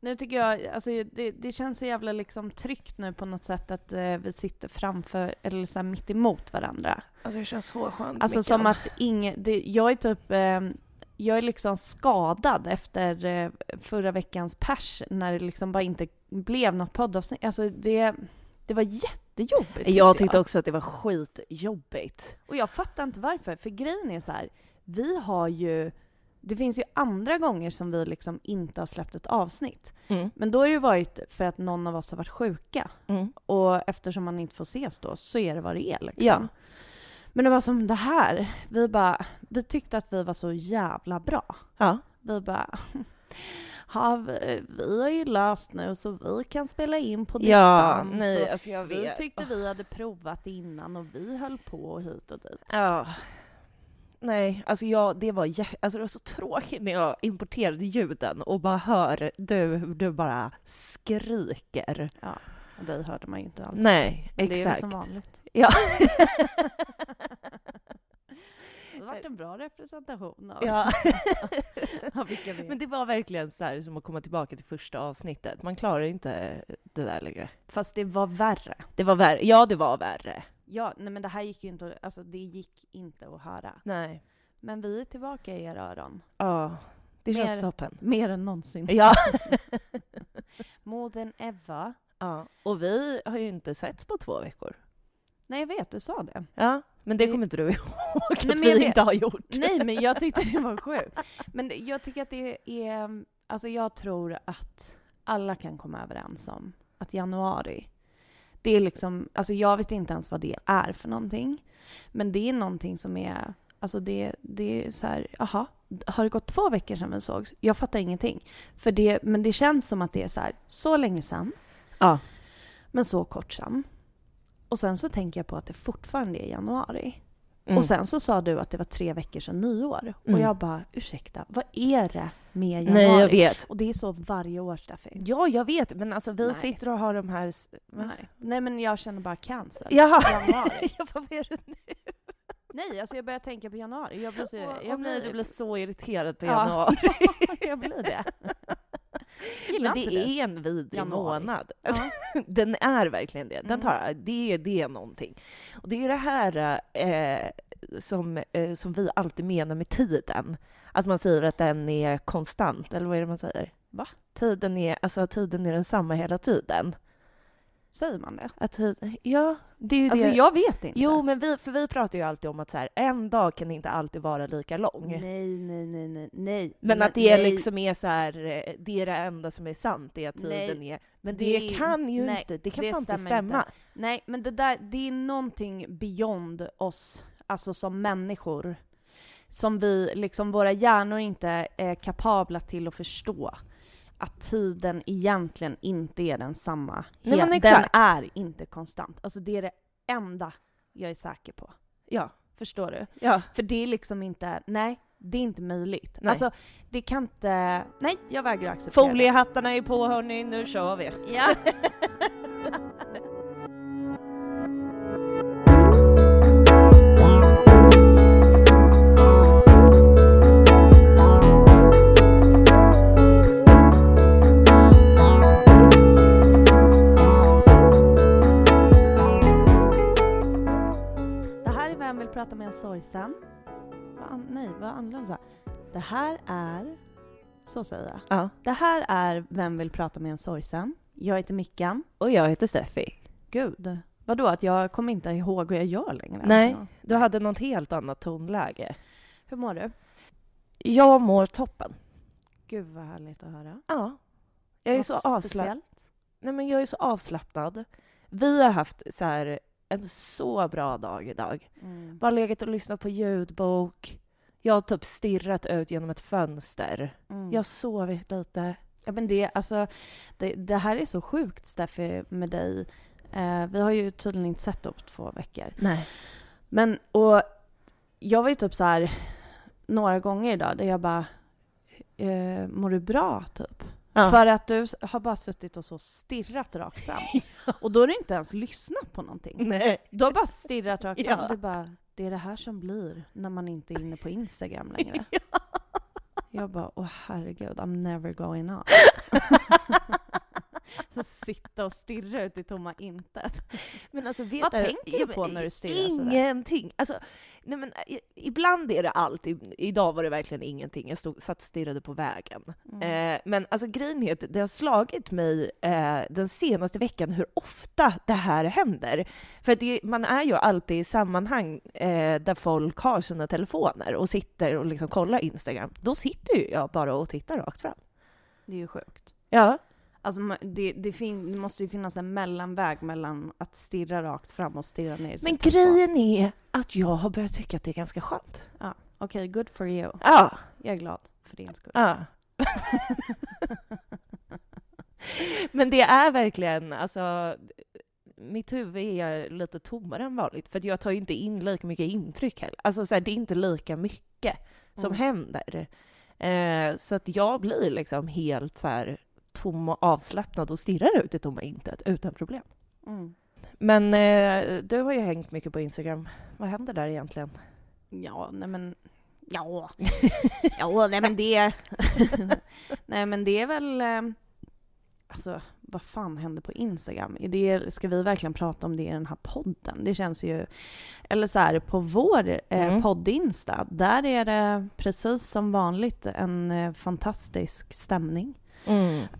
Nu tycker jag, alltså det, det känns så jävla liksom tryggt nu på något sätt att eh, vi sitter framför, eller så här mitt emot varandra. Alltså det känns så skönt. Alltså som att ingen, det, jag är typ, eh, jag är liksom skadad efter eh, förra veckans pers när det liksom bara inte blev något poddavsnitt. Alltså det, det var jättejobbigt. Jag tyckte också att det var skitjobbigt. Och jag fattar inte varför, för grejen är så här, vi har ju det finns ju andra gånger som vi liksom inte har släppt ett avsnitt. Mm. Men då har det ju varit för att någon av oss har varit sjuka. Mm. Och eftersom man inte får ses då så är det vad det är liksom. Ja. Men det var som det här, vi bara, vi tyckte att vi var så jävla bra. Ja. Vi bara, ja, vi, vi har ju löst nu så vi kan spela in på Ja, distans. nej, Och alltså vi tyckte vi hade provat innan och vi höll på hit och dit. Ja. Nej, alltså jag, det, var alltså det var så tråkigt när jag importerade ljuden och bara hör du, du bara skriker. Ja, och dig hörde man ju inte alls. Nej, Men det är exakt. som vanligt. Ja. Det har varit en bra representation av, ja. av vilka vi är. Men det var verkligen så här som att komma tillbaka till första avsnittet. Man klarar inte det där längre. Fast det var värre. Det var värre. Ja, det var värre. Ja, nej men det här gick ju inte, alltså det gick inte att höra. Nej. Men vi är tillbaka i era öron. Ja, det känns Mer- toppen. Mer än någonsin. Ja. More than ever. ja. Och vi har ju inte sett på två veckor. Nej, jag vet, du sa det. Ja, men det kommer inte du ihåg att Nej, vi inte har gjort. Nej, men jag tyckte det var sjukt. Men jag tycker att det är... Alltså jag tror att alla kan komma överens om att januari, det är liksom... Alltså jag vet inte ens vad det är för någonting. Men det är någonting som är... Alltså det, det är så här, jaha, har det gått två veckor sedan vi sågs? Jag fattar ingenting. För det, men det känns som att det är så här, så länge sedan, Ja. men så kort sedan. Och sen så tänker jag på att det fortfarande är januari. Mm. Och sen så sa du att det var tre veckor sedan nyår. Mm. Och jag bara, ursäkta, vad är det med januari? Nej, jag vet. Och det är så varje år, Steffi. Ja, jag vet, men alltså vi Nej. sitter och har de här... Nej. Nej, men jag känner bara cancer. Jaha! Januari. ja, vad är det nu? Nej, alltså jag börjar tänka på januari. Jag blir så... Jag nej, du blir så irriterad på Ja. januari. jag blir det. Men det är en vidrig Januari. månad. Ja. Den är verkligen det. Den Mm. tar, det, det är någonting. Och det är det här eh, som, eh, som vi alltid menar med tiden. Att man säger att den är konstant, eller vad är det man säger? Va? Tiden är, alltså tiden är densamma hela tiden. Säger man det? Att ja, det är ju Alltså det. jag vet inte. Jo, men vi, för vi pratar ju alltid om att så här, en dag kan inte alltid vara lika lång. Nej, nej, nej, nej, nej. Men att det är nej. liksom är så här, eh, det är det enda som är sant, det är att tiden Nej, är... Men det det, kan ju nej, inte, det kan det fan inte stämma. inte. Nej, men det där, det är någonting beyond oss, alltså som människor. Som vi, liksom våra hjärnor inte är kapabla till att förstå. Att tiden egentligen inte är densamma. Nej, men Den exakt. är inte konstant. Alltså det är det enda jag är säker på. Ja. Förstår du? ja. För det är liksom inte, nej, det är inte möjligt. Nej. Alltså, det kan inte, nej, jag vägrar acceptera det. Foliehattarna är på hörni, nu kör vi. Ja. sorgsen? Vad an- nej, vad andra sa? Det här är, så säger jag. Ja. Det här är Vem vill prata med en sorgsen? Jag heter Mickan. Och jag heter Steffi. Gud, vadå att jag kommer inte ihåg vad jag gör längre? Nej. Alltså. Du hade något helt annat tonläge. Hur mår du? Jag mår toppen. Gud vad härligt att höra. Ja. Jag är Något så avslappnad. Nej, men jag är så avslappnad. Vi har haft så här, en så bra dag idag. Mm. Bara legat och lyssnat på ljudbok. Jag har typ stirrat ut genom ett fönster. Mm. Jag har sovit lite. Ja, men det, alltså, det, det här är så sjukt, Steffi, med dig. Eh, vi har ju tydligen inte sett upp två veckor. Nej. Men, och jag var ju typ så här några gånger idag där jag bara, eh, mår du bra typ? Ja. För att du har bara suttit och så stirrat rakt fram. Och då har du inte ens lyssnat på någonting. Nej. Du har bara stirrat rakt fram. Ja. Du bara, det är det här som blir när man inte är inne på Instagram längre. Jag bara, åh herregud, I'm never going on. Alltså sitta och stirra ut i tomma intet. Men alltså, vet Vad du, tänker du på när du stirrar sådär? Ingenting! Alltså, nej men, i- ibland är det allt. I, idag var det verkligen ingenting. Jag stod, satt och stirrade på vägen. Mm. Eh, men alltså grejen är att det har slagit mig eh, den senaste veckan hur ofta det här händer. För att det, man är ju alltid i sammanhang eh, där folk har sina telefoner och sitter och liksom kollar Instagram. Då sitter ju jag bara och tittar rakt fram. Det är ju sjukt. Ja. Alltså det, det, fin- det måste ju finnas en mellanväg mellan att stirra rakt fram och stirra ner Men grejen är att jag har börjat tycka att det är ganska skönt. Okej, good for you. Ja. Jag är glad för din skull. Ja. Men det är verkligen, alltså, mitt huvud är lite tommare än vanligt för jag tar ju inte in lika mycket intryck heller. Alltså så här, det är inte lika mycket som Mm. händer. Eh, så att jag blir liksom helt så här tom och avslappnad och stirrar ut i tomma intet utan problem. Mm. Men eh, du har ju hängt mycket på Instagram. Vad händer där egentligen? Ja, nej men... Ja, ja nej men det... nej men det är väl... eh, Alltså, vad fan händer på Instagram? Det, ska vi verkligen prata om det i den här podden? Det känns ju... Eller så här, på vår eh, Mm. podd-insta, där är det precis som vanligt en eh, fantastisk stämning.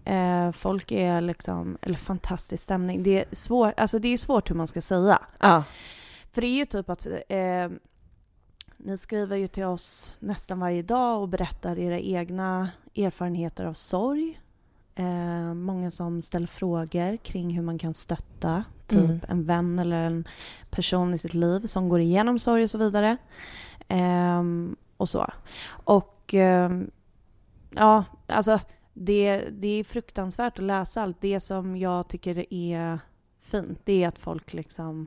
Eh, folk är liksom... Eller fantastisk stämning. Det är, svår, alltså det är svårt hur man ska säga. Ja. För det är ju typ att eh, ni skriver ju till oss nästan varje dag och berättar era egna erfarenheter av sorg. Eh, många som ställer frågor kring hur man kan stötta typ Mm. en vän eller en person i sitt liv som går igenom sorg och så vidare. Ehm, och så. Och ehm, ja, alltså det, det är fruktansvärt att läsa allt. Det som jag tycker är fint, det är att folk liksom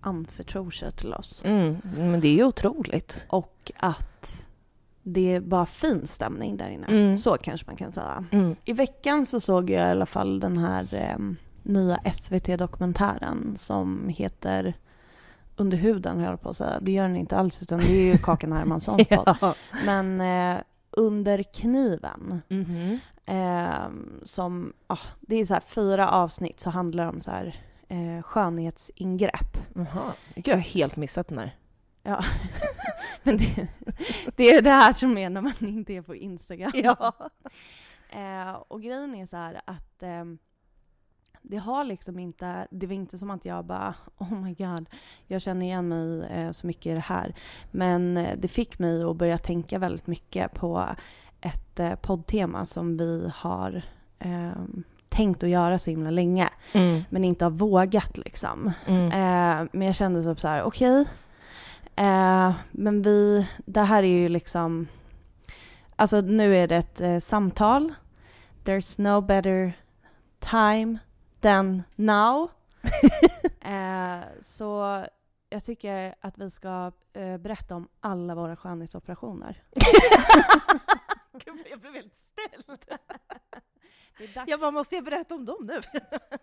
anförtror sig till oss. Mm. Men det är ju otroligt. Och att det är bara fin stämning där inne. Mm. Så kanske man kan säga. Mm. I veckan så såg jag i alla fall den här eh, nya SVT-dokumentären som heter Under huden, höll jag på att säga. Det gör den inte alls, utan det är ju Kakan Hermanssons podd. Ja. Men eh, Under kniven, Mhm. Eh, som, ah, det är så fyra avsnitt så handlar det om så här eh, skönhetsingrepp. Jaha. Jag har helt missat den här. Ja. Men det, det är det här som är när man inte är på Instagram. Eh, och grejen är så här att ehm, det har liksom inte, det var inte som att jag bara oh my god, jag känner igen mig eh, så mycket i det här. Men eh, det fick mig att börja tänka väldigt mycket på ett eh, poddtema som vi har ehm, tänkt att göra så himla länge, Mm. men inte har vågat liksom. Mm. Eh, men jag kände typ så här, okej. eh, men vi, det här är ju liksom, alltså nu är det ett eh, samtal. There's no better time than now. eh, så jag tycker att vi ska eh, berätta om alla våra skönhetsoperationer. Gud, jag blev helt ställd. Det är dags, Jag bara, måste jag berätta om dem nu?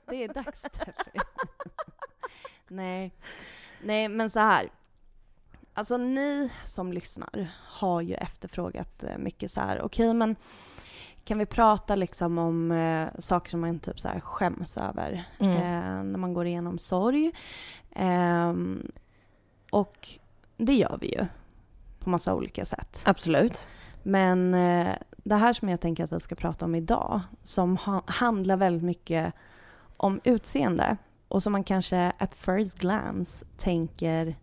det är dags Steffi. Nej. Nej, men så här. Alltså ni som lyssnar har ju efterfrågat eh, mycket så här, okej men kan vi prata liksom om eh, saker som man typ så här skäms över Mm. eh, när man går igenom sorg? Ehm, och det gör vi ju på massa olika sätt. Absolut. Men eh, det här som jag tänker att vi ska prata om idag, som ha- handlar väldigt mycket om utseende och som man kanske at first glance tänker,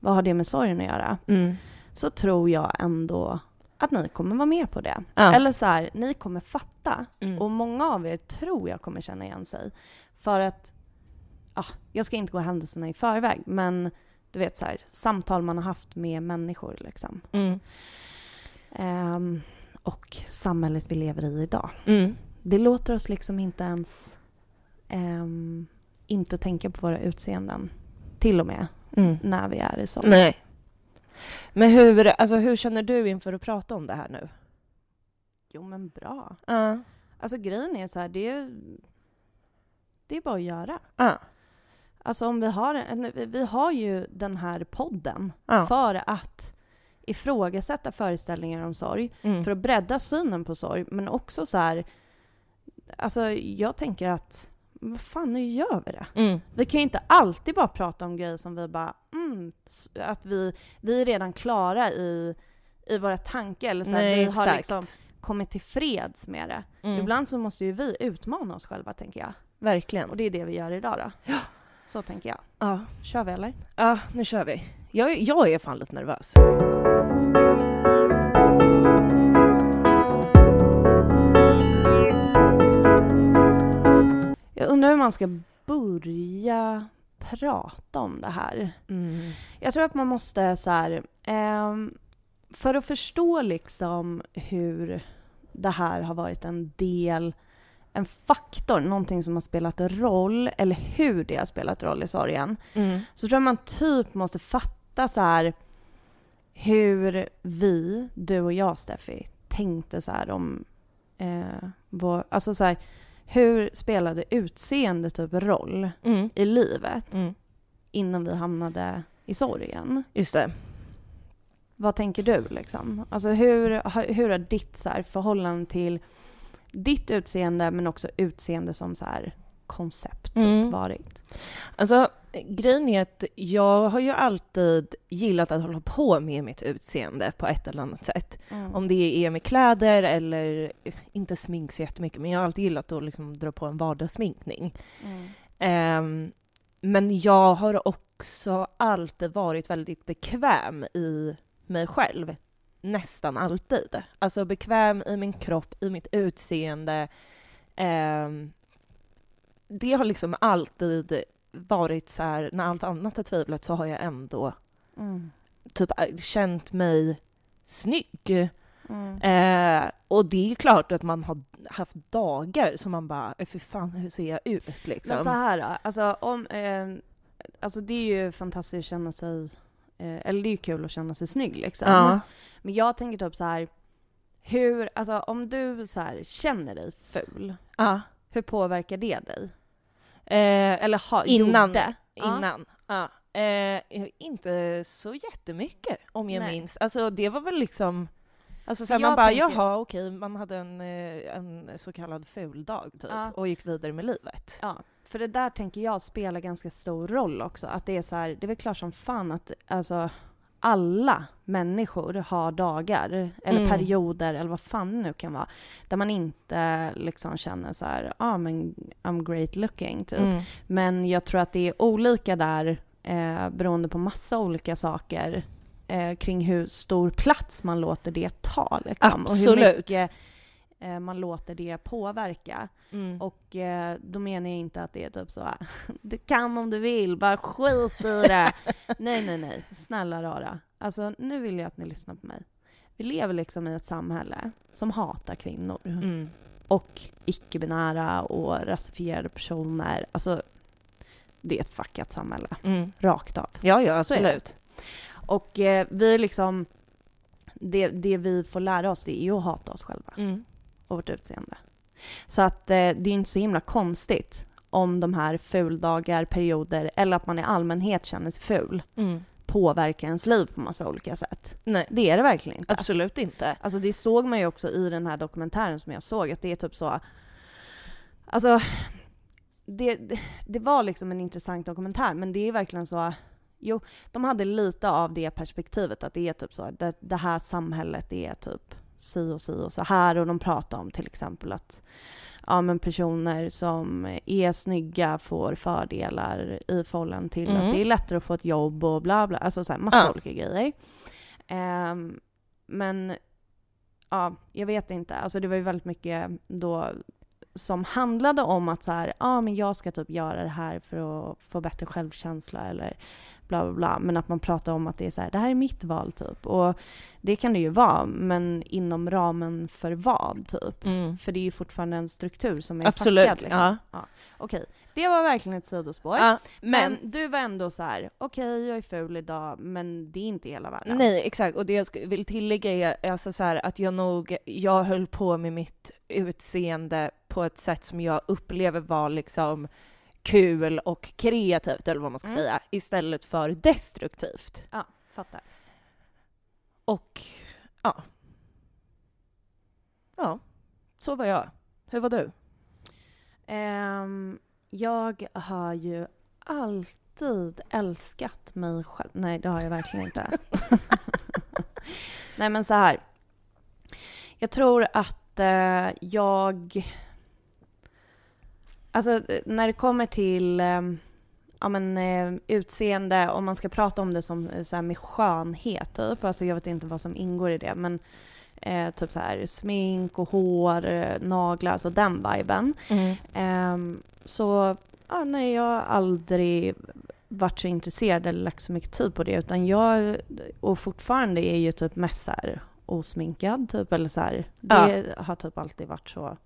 vad har det med sorgen att göra? Mm. Så tror jag ändå att ni kommer vara med på det. Ja. Eller så här, ni kommer fatta. Mm. Och många av er tror jag kommer känna igen sig. För att, ja, jag ska inte gå händelserna i förväg, men du vet så här, samtal man har haft med människor liksom. Mm. Ehm, och samhället vi lever i idag. Mm. Det låter oss liksom inte ens ehm, inte tänka på våra utseenden. Till och med Mm. när vi är i sorg. Nej. Men hur, alltså, hur känner du inför att prata om det här nu? Jo men bra. Ja. Alltså grejen är så här, det är, det är bara att göra. Ja. Alltså om vi har, vi- har ju den här podden Ja. för att ifrågasätta föreställningar om sorg, Mm. för att bredda synen på sorg, men också så här, alltså jag tänker att vad fan, nu gör vi det. Mm. Vi kan ju inte alltid bara prata om grejer som vi bara, mm, att vi, vi är redan klara i, i våra tankar, eller så här, Nej, vi har exakt. liksom kommit till freds med det. Mm. Ibland så måste ju vi utmana oss själva, tänker jag. Verkligen. Och det är det vi gör idag då. Så tänker jag. Ja. Kör vi eller? ja, nu kör vi. Jag, jag är fan lite nervös. Jag undrar hur man ska börja prata om det här. Mm. Jag tror att man måste så här, ehm, för att förstå liksom hur det här har varit en del, en faktor, någonting som har spelat roll, eller hur det har spelat roll i sorgen, Mm. så tror jag man typ måste fatta så här hur vi, du och jag Steffi, tänkte så här om eh, vår, alltså så här, hur spelade utseende typ roll Mm. i livet Mm. innan vi hamnade i sorgen? Just det. Vad tänker du liksom? Alltså hur, hur har ditt så här, förhållande till ditt utseende men också utseende som så här koncept typ, Mm. varit? Alltså, grejen är att jag har ju alltid gillat att hålla på med mitt utseende på ett eller annat sätt. Mm. Om det är med kläder eller inte smink så jättemycket, men jag har alltid gillat att liksom dra på en vardagssminkning. Mm. Ehm, men jag har också alltid varit väldigt bekväm i mig själv. Nästan alltid. Alltså bekväm i min kropp, i mitt utseende. Ehm, det har liksom alltid varit så här, när allt annat har tvivlat så har jag ändå Mm. typ äh, känt mig snygg. Mm. Eh, och det är klart att man har haft dagar som man bara, "Eh, fy fan hur ser jag ut liksom? Men så här alltså, om, eh, alltså det är ju fantastiskt att känna sig, eh, eller det är ju kul att känna sig snygg liksom. ja. Men jag tänker typ så här, hur, alltså om du så här känner dig ful, ja. hur påverkar det dig? Eh, Eller ha, Innan. gjorde? Ja. innan. Ja. Eh, inte så jättemycket om jag Nej. minns. Alltså det var väl liksom Alltså så man bara, tänker- jaha okej, man hade en, eh, en så kallad ful dag typ Ja. och gick vidare med livet. Ja, för det där tänker jag spelar ganska stor roll också. Att det är så här, det är väl klart som fan att alltså alla människor har dagar eller Mm. perioder eller vad fan det nu kan vara där man inte liksom känner så här, ja ah, men I'm great looking typ. Mm. Men jag tror att det är olika där eh, beroende på massa olika saker eh, kring hur stor plats man låter det ta liksom, och hur Absolut. mycket man låter det påverka. Mm. Och eh, då menar jag inte att det är typ så du kan om du vill, bara skit i det. nej, nej, nej. Snälla rara. Alltså nu vill jag att ni lyssnar på mig. Vi lever liksom i ett samhälle som hatar kvinnor. Mm. Och icke-binära och rasifierade personer. Alltså, det är ett fuckat samhälle. Mm. Rakt av. Ja, ja absolut. Och eh, vi liksom, det, det vi får lära oss det är ju att hata oss själva. Mm. Och vårt utseende. Så att eh, det är inte så himla konstigt om de här fuldagar, perioder eller att man i allmänhet känner sig ful Mm. påverkar ens liv på massa olika sätt. Nej, Det är det verkligen inte. absolut inte. Alltså det såg man ju också i den här dokumentären som jag såg, att det är typ så... Alltså, det, det, var liksom en intressant dokumentär, men det är verkligen så... Jo, de hade lite av det perspektivet, att det är typ så, det, det här samhället är typ si och si och så här, och de pratar om till exempel att ja, men personer som är snygga får fördelar i förhållande till Mm. att det är lättare att få ett jobb och bla bla, alltså så här, massa Ja. olika grejer. Ehm, men ja, jag vet inte. Alltså det var ju väldigt mycket då som handlade om att så här, ja men jag ska typ göra det här för att få bättre självkänsla eller bla bla bla. Men att man pratar om att det är så här, det här är mitt val typ. Och det kan det ju vara, men inom ramen för vad typ? Mm. För det är ju fortfarande en struktur som är Absolut. fackad. Liksom. Ja. Okej, det var verkligen ett sidospår. Ja, men, men du var ändå så här, okej jag är ful idag, men det är inte hela världen. Nej, exakt. Och det jag vill tillägga är alltså så här, att jag nog, jag höll på med mitt utseende på ett sätt som jag upplever var liksom kul och kreativt, eller vad man ska Mm. säga, istället för destruktivt. Fattar. Och ja. Ja, så var jag. Hur var du? Ehm, jag har ju alltid älskat mig själv. Nej, det har jag verkligen inte. Nej, men så här. Jag tror att eh, jag... Alltså, när det kommer till eh, ja, men, eh, utseende, om man ska prata om det som eh, så här, med skönhet, typ. Alltså, jag vet inte vad som ingår i det, men eh, typ så här smink och hår, eh, naglar, alltså den viben. Mm. Ehm, så ja, nej, jag har aldrig varit så intresserad eller lagt så mycket tid på det, utan jag, och fortfarande är ju typ mest osminkad, typ, eller så här, det har typ alltid varit så,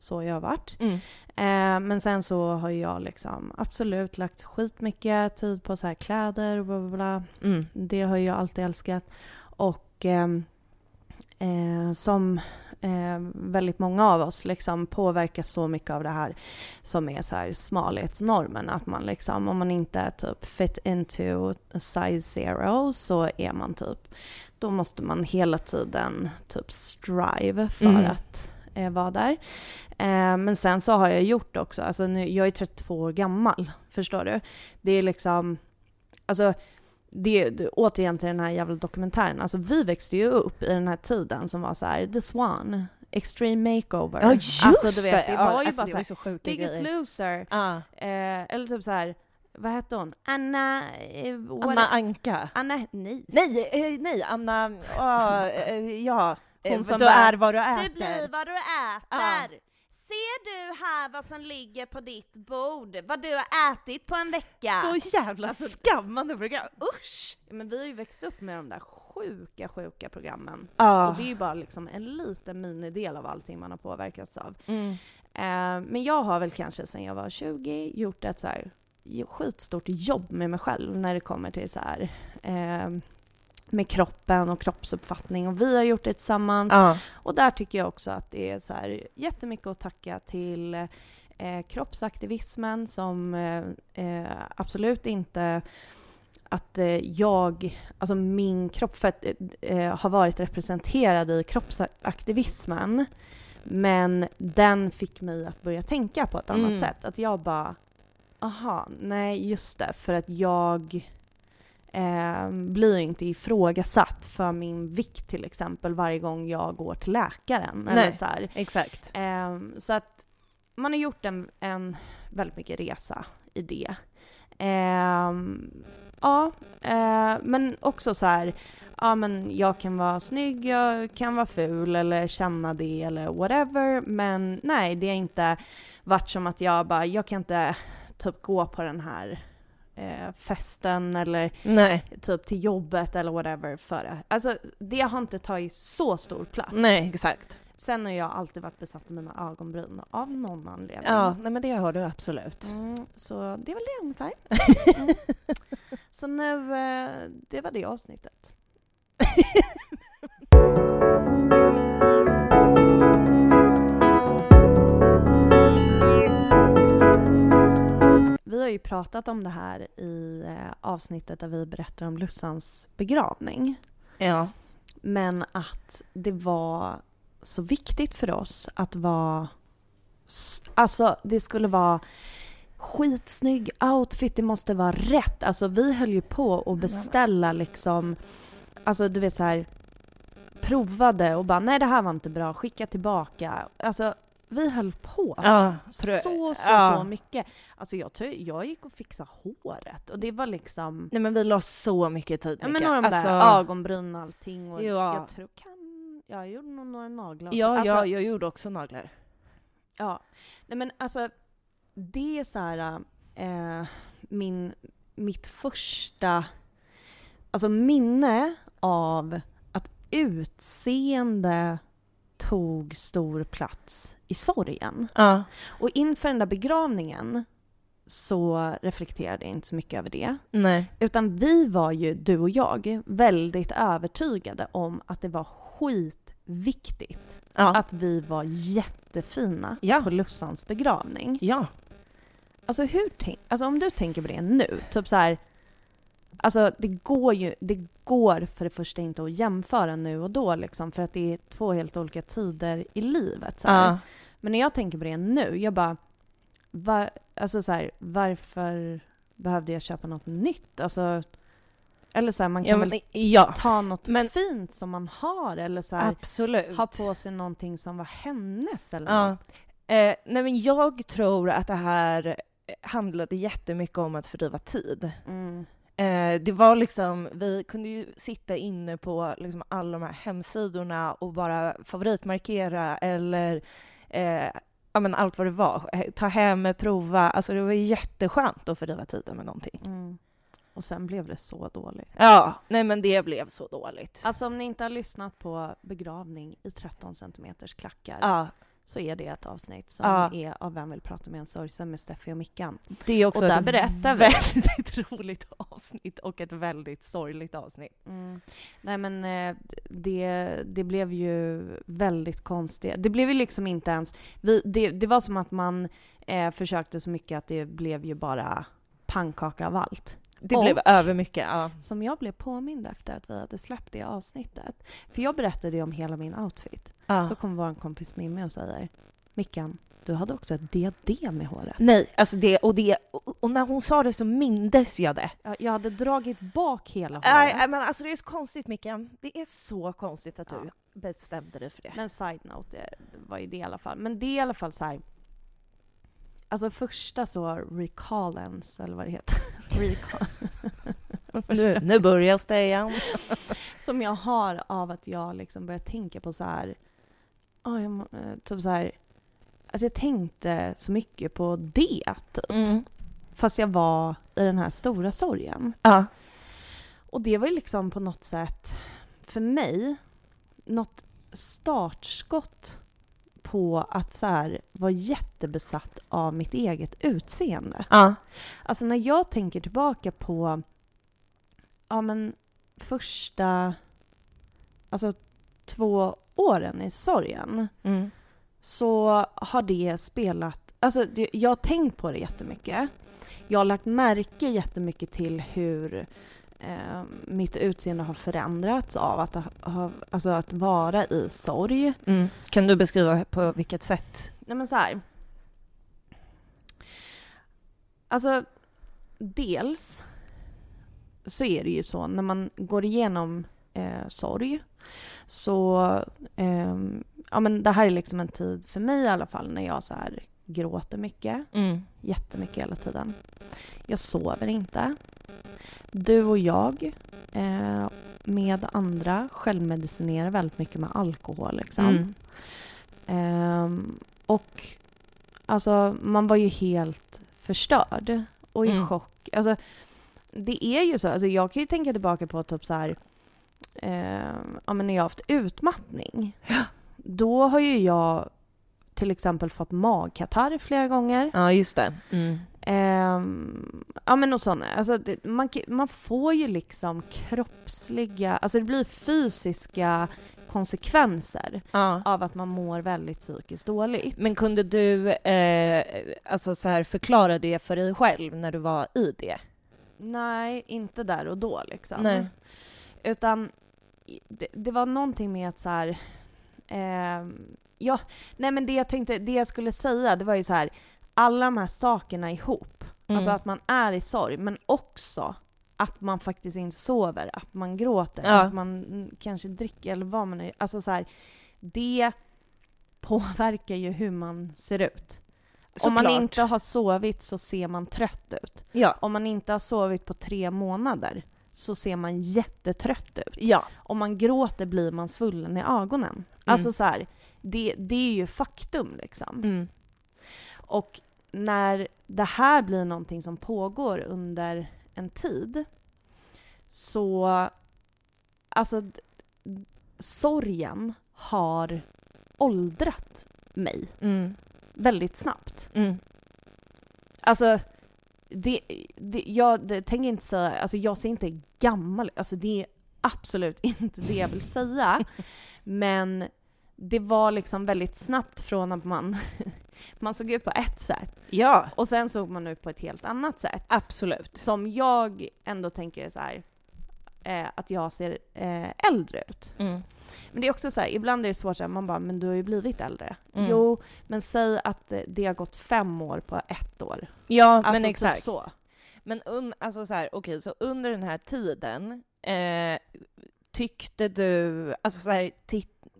så jag har varit. Mm. Eh, men sen så har jag liksom absolut lagt skitmycket tid på så här kläder och bla bla bla. Mm. Det har jag alltid älskat. Och ehm, eh, som eh, väldigt många av oss liksom påverkas så mycket av det här som är så här smalhetsnormen. Att man liksom, om man inte är typ fit into size zero så är man typ, då måste man hela tiden typ strive för Mm. att eh, vara där. Eh, men sen så har jag gjort också, alltså nu, jag är 32 år gammal, förstår du? Det är liksom, alltså det, det, återigen till den här jävla dokumentären, alltså vi växte ju upp i den här tiden som var så här, The Swan, Extreme Makeover. Ja just alltså, du vet, det! var ja, ju alltså, bara det så var Biggest grejer. Loser, Ja. eh, eller typ så här, vad hette hon? Anna... Eh, Anna Anka. Anna, nej. Nej, eh, nej, Anna, eh, ja. Hon Eh, som du är vad du äter. Du blir vad du äter. Ja. Ser du här vad som ligger på ditt bord? Vad du har ätit på en vecka? Så jävla Alltså- skammande program, usch! Men vi har ju växt upp med de där sjuka, sjuka programmen. Ja. Och det är ju bara liksom en liten minidel av allting man har påverkats av. Mm. Eh, men jag har väl kanske sedan jag var 20 gjort ett så här skitstort jobb med mig själv när det kommer till så här eh, med kroppen och kroppsuppfattning och vi har gjort det tillsammans. Ja. Och där tycker jag också att det är så här jättemycket att tacka till eh, kroppsaktivismen som eh, eh, absolut inte att eh, jag, alltså min kropp, för att, eh, har varit representerad i kroppsaktivismen men den fick mig att börja tänka på ett annat Mm. sätt. Att jag bara, aha, nej just det, för att jag eh, blir inte ifrågasatt för min vikt till exempel varje gång jag går till läkaren. Eller Nej. så, här. Exakt. Ehm, så att man har gjort en, en väldigt mycket resa i det. Ehm, ja, eh, men också så här, ja men jag kan vara snygg, jag kan vara ful eller känna det eller whatever. Men nej, det har inte varit som att jag bara, jag kan inte typ gå på den här eh, festen eller Nej. typ till jobbet eller whatever för. Alltså det har inte tagit så stor plats. Nej, exakt. Sen har jag alltid varit besatt av mina ögonbryn av någon anledning. Ja, nej men det har du absolut. Mm, så det väl det ungefär. Mm. Så nu, eh, det var det avsnittet. Vi har ju pratat om det här i eh, avsnittet där vi berättar om Lussans begravning. Ja. Men att det var så viktigt för oss att vara... Alltså det skulle vara skitsnygg outfit, det måste vara rätt. Alltså vi höll ju på att beställa liksom... Alltså du vet så här provade och bara nej det här var inte bra, skicka tillbaka. Alltså vi höll på Ja. så, så, så, ja. mycket. Alltså jag, jag gick och fixade håret och det var liksom... Nej men vi la så mycket tid Ja men några de alltså, där ögonbryn och allting och Ja. jag tror kan... Jag gjorde nog några naglar också. Ja, alltså, ja, jag gjorde också naglar. ja. Nej men alltså, det är så här, eh, min, mitt första alltså minne av att utseende tog stor plats i sorgen. Ja. Och inför den där begravningen så reflekterade jag inte så mycket över det. Nej. Utan vi var ju, du och jag, väldigt övertygade om att det var skitviktigt Ja. att vi var jättefina Ja. på Lussans begravning. ja. Alltså, hur tänk, alltså om du tänker på det nu, typ så här. Alltså det går ju, det går för det första inte att jämföra nu och då liksom för att det är två helt olika tider i livet. Så. Ja. Men när jag tänker på det nu, jag bara... var, alltså så här, varför behövde jag köpa något nytt? Alltså, eller så här, man kan Ja, väl men, ja, ta något men- fint som man har eller så här, ha på sig någonting som var hennes eller Ja. något. Eh, nej men jag tror att det här handlade jättemycket om att fördriva tid. Mm. Eh, det var liksom, vi kunde ju sitta inne på liksom alla de här hemsidorna och bara favoritmarkera eller eh, ja men allt vad det var. Eh, Ta hem, prova. Alltså det var jätteskönt att fördriva tiden med någonting. Mm. Och sen blev det så dåligt. Ja, nej men det blev så dåligt. Alltså om ni inte har lyssnat på begravning i 13 centimeters klackar ja, så är det ett avsnitt som Ja. är av Vem vill prata med en sorgsen med Steffi och Mickan. det är också Och där ett berättar vi. väldigt roligt avsnitt och ett väldigt sorgligt avsnitt. Mm. Nej men eh, det, det blev ju väldigt konstigt. Det blev ju liksom inte ens... Vi, det, det var som att man eh, försökte så mycket att det blev ju bara pannkaka av allt. Det Och- blev över mycket. Ja. Som jag blev påmind efter att vi hade släppt det avsnittet. För jag berättade ju om hela min outfit. Ja. Så kom vår kompis Mimmi och säger Mickan, du hade också ett diadem i håret. Nej, alltså det och det och, när hon sa det så mindes jag det. Ja, Jag hade dragit bak hela håret. Nej, men alltså det är så konstigt Mickan. Det är så konstigt att Ja. du bestämde dig för det. Men side note, det var ju det i alla fall. Men det är i alla fall så här. Alltså första så recallens, eller vad det heter. Recall. Nu, nu börjar det igen. som jag har av att jag liksom börjar tänka på så här. Oh, jag, eh, typ så här. Alltså jag tänkte så mycket på det, typ. Mm. Fast jag var i den här stora sorgen. Ja. Och det var ju liksom på något sätt, för mig, något startskott på att så här vara jättebesatt av mitt eget utseende. Ja. Alltså när jag tänker tillbaka på ja, men första alltså två åren i sorgen Mm. så har det spelat... Alltså jag har tänkt på det jättemycket. Jag har lagt märke jättemycket till hur eh, mitt utseende har förändrats av att, ha, alltså att vara i sorg. Mm. Kan du beskriva på vilket sätt? Nej men så här. Alltså, dels så är det ju så när man går igenom eh, sorg så, ehm, ja men det här är liksom en tid för mig i alla fall när jag så här gråter mycket, Mm. jättemycket hela tiden. Jag sover inte. Du och jag eh, med andra självmedicinerar väldigt mycket med alkohol liksom. Mm. Ehm, och alltså man var ju helt förstörd och i Mm. chock. Alltså, det är ju så, alltså, jag kan ju tänka tillbaka på typ så här, ehm, ja, men när jag har haft utmattning. Då har ju jag till exempel fått magkatarr flera gånger. Ja, just det. Mm. Ehm, ja men och sådana. Alltså, det, man, man får ju liksom kroppsliga, alltså det blir fysiska konsekvenser Ja. av att man mår väldigt psykiskt dåligt. Men kunde du eh, alltså så här förklara det för dig själv när du var i det? Nej, inte där och då liksom. Nej. Utan det, det var någonting med att så här... ehm, ja, nej men det jag tänkte, det jag skulle säga, det var ju så här, alla de här sakerna ihop. Mm. Alltså att man är i sorg, men också att man faktiskt inte sover, att man gråter, Ja. att man mm, kanske dricker eller vad man är. Alltså så här, det påverkar ju hur man ser ut. Om man Såklart. inte har sovit så ser man trött ut. Ja. Om man inte har sovit på tre månader så ser man jättetrött ut. Ja. Om man gråter blir man svullen i ögonen. Alltså så här, det, det är ju faktum liksom. Mm. Och när det här blir någonting som pågår under en tid så... Alltså, sorgen har åldrat mig Mm. väldigt snabbt. Mm. Alltså, det, det, jag det, tänker inte säga, alltså jag ser inte gammal alltså det är absolut inte det jag vill säga. Men det var liksom väldigt snabbt från att man, man såg ut på ett sätt Ja, och sen såg man ut på ett helt annat sätt. absolut. Som jag ändå tänker så här. eh, att jag ser eh, äldre ut. Mm. Men det är också så här, ibland är det svårt att man bara, men du har ju blivit äldre. Mm. Jo, men säg att eh, det har gått fem år på ett år. Ja, Alltså men typ exakt. så. Men un, alltså så här, okej, så under den här tiden eh, tyckte du, alltså så här,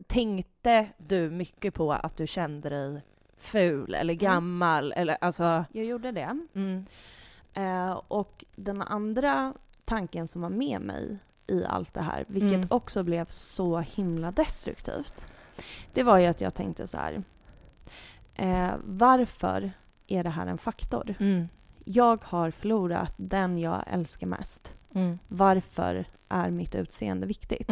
tänkte du mycket på att du kände dig ful eller gammal eller alltså? Jag gjorde det. Mm. Eh, och den andra tanken som var med mig i allt det här, vilket Mm. också blev så himla destruktivt, det var ju att jag tänkte så här. Eh, varför är det här en faktor? Mm. Jag har förlorat den jag älskar mest. Mm. Varför är mitt utseende viktigt?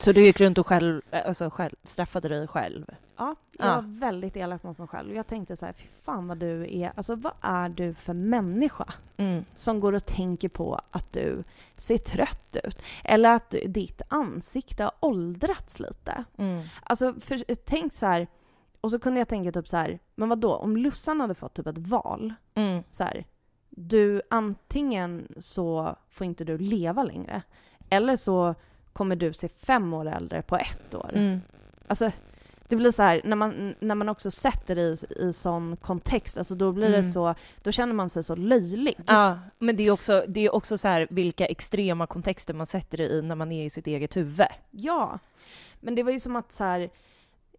Så du gick runt och själv, alltså själv, straffade dig själv? Ja, jag Ja. var väldigt elak mot mig själv. Jag tänkte så här, fy fan vad du är, alltså vad är du för människa? Mm. som går och tänker på att du ser trött ut. Eller att ditt ansikte har åldrats lite. Mm. Alltså, för, tänk så här. Och så kunde jag tänka typ så här, men vad då om Lussan hade fått typ ett val. Mm. Så här, du, antingen så får inte du leva längre. Eller så kommer du se fem år äldre på ett år. Mm. Alltså, det blir så här, när man, när man också sätter det i, i sån kontext, alltså då blir det Mm. så, då känner man sig så löjlig. Ja, men det är också, det är också så här vilka extrema kontexter man sätter det i när man är i sitt eget huvud. Ja, men det var ju som att så här,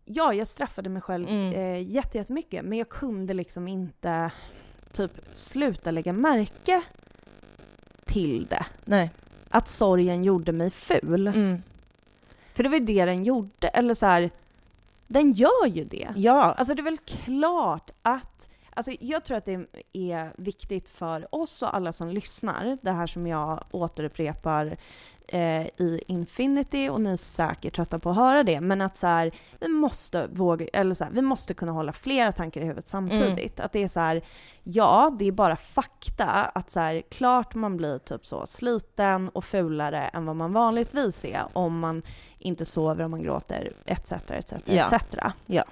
ja, jag straffade mig själv Mm. eh, jätte- jättemycket, men jag kunde liksom inte typ sluta lägga märke till det. Nej. Att sorgen gjorde mig ful. Mm. För det var ju det den gjorde, eller så här, den gör ju det. Ja. Alltså det är väl klart att Alltså jag tror att det är viktigt för oss och alla som lyssnar, det här som jag återupprepar eh, i Infinity och ni är säkert trötta på att höra det, men att så här, vi måste våga, eller så här, vi måste kunna hålla flera tankar i huvudet samtidigt. Att det är så här, ja, det är bara fakta att så här, klart man blir typ så sliten och fulare än vad man vanligtvis är om man inte sover, om man gråter, etc. etc. Ja. etc. Ja.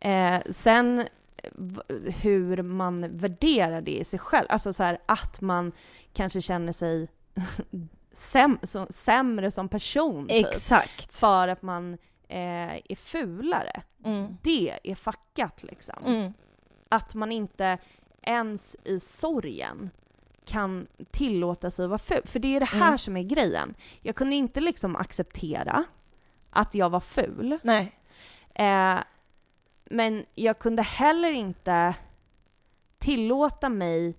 Eh, sen hur man värderar det i sig själv, alltså så här, att man kanske känner sig säm så, sämre som person typ, Exakt. för att man eh, är fulare. Mm. Det är fuckat liksom. Mm. Att man inte ens i sorgen kan tillåta sig att vara ful. För det är det här Mm. som är grejen. Jag kunde inte liksom acceptera att jag var ful. Nej. Eh, men jag kunde heller inte tillåta mig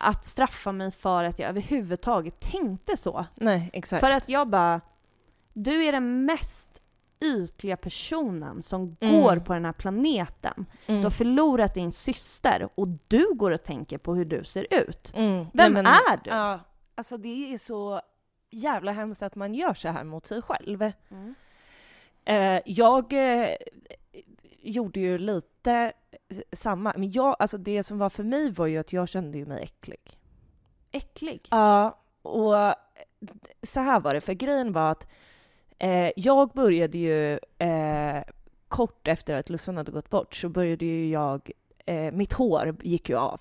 att straffa mig för att jag överhuvudtaget tänkte så. Nej, exakt. För att jag bara, du är den mest ytliga personen som Mm. går på den här planeten. mm. Du har förlorat din syster och du går och tänker på hur du ser ut. Mm. Vem Nej, men- är du? Ja, alltså det är så jävla hemskt att man gör så här mot sig själv. Eh, jag eh, gjorde ju lite samma, men jag, alltså det som var för mig var ju att jag kände ju mig äcklig. Äcklig. Ja, och så här var det, för grejen var att eh, jag började ju eh, kort efter att Lussan hade gått bort så började ju jag, eh, mitt hår gick ju av.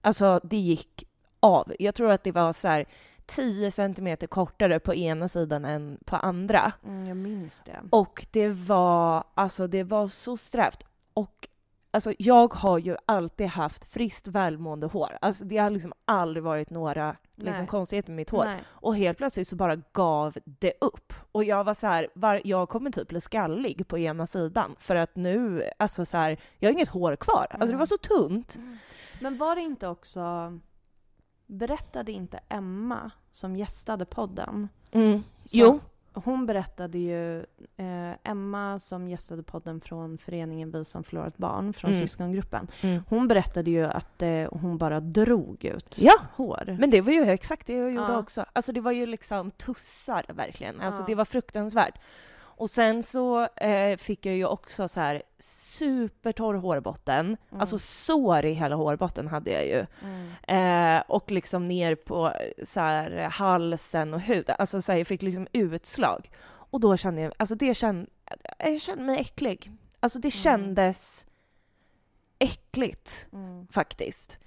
Alltså det gick av. Jag tror att det var så här 10 centimeter kortare på ena sidan än på andra. Mm, jag minns det. Och det var, alltså det var så strävt. Och alltså jag har ju alltid haft friskt välmående hår. Alltså det har liksom aldrig varit några liksom, konstigheter med mitt hår. Nej. Och helt plötsligt så bara gav det upp. Och jag var så här, var, jag kommer typ bli skallig på ena sidan för att nu, alltså så här, jag har inget hår kvar. Alltså det Mm. var så tunt. Men var det inte också, berättade inte Emma som gästade podden? Mm. Jo. Hon berättade ju, eh, Emma som gästade podden från föreningen Vi som förlorat barn, från Mm. syskongruppen. Mm. Hon berättade ju att eh, hon bara drog ut Ja, hår. men det var ju exakt det jag gjorde Ja. också. Alltså det var ju liksom tussar verkligen. Alltså Ja. det var fruktansvärt. Och sen så eh, fick jag ju också så här supertorr hårbotten. Mm. Alltså sår i hela hårbotten hade jag ju. Mm. Eh, och liksom ner på eh, så här, halsen och huden. Alltså så här, jag fick liksom utslag. Och då kände jag, alltså det kände, jag kände mig äcklig. Alltså det Mm. kändes äckligt Mm. faktiskt.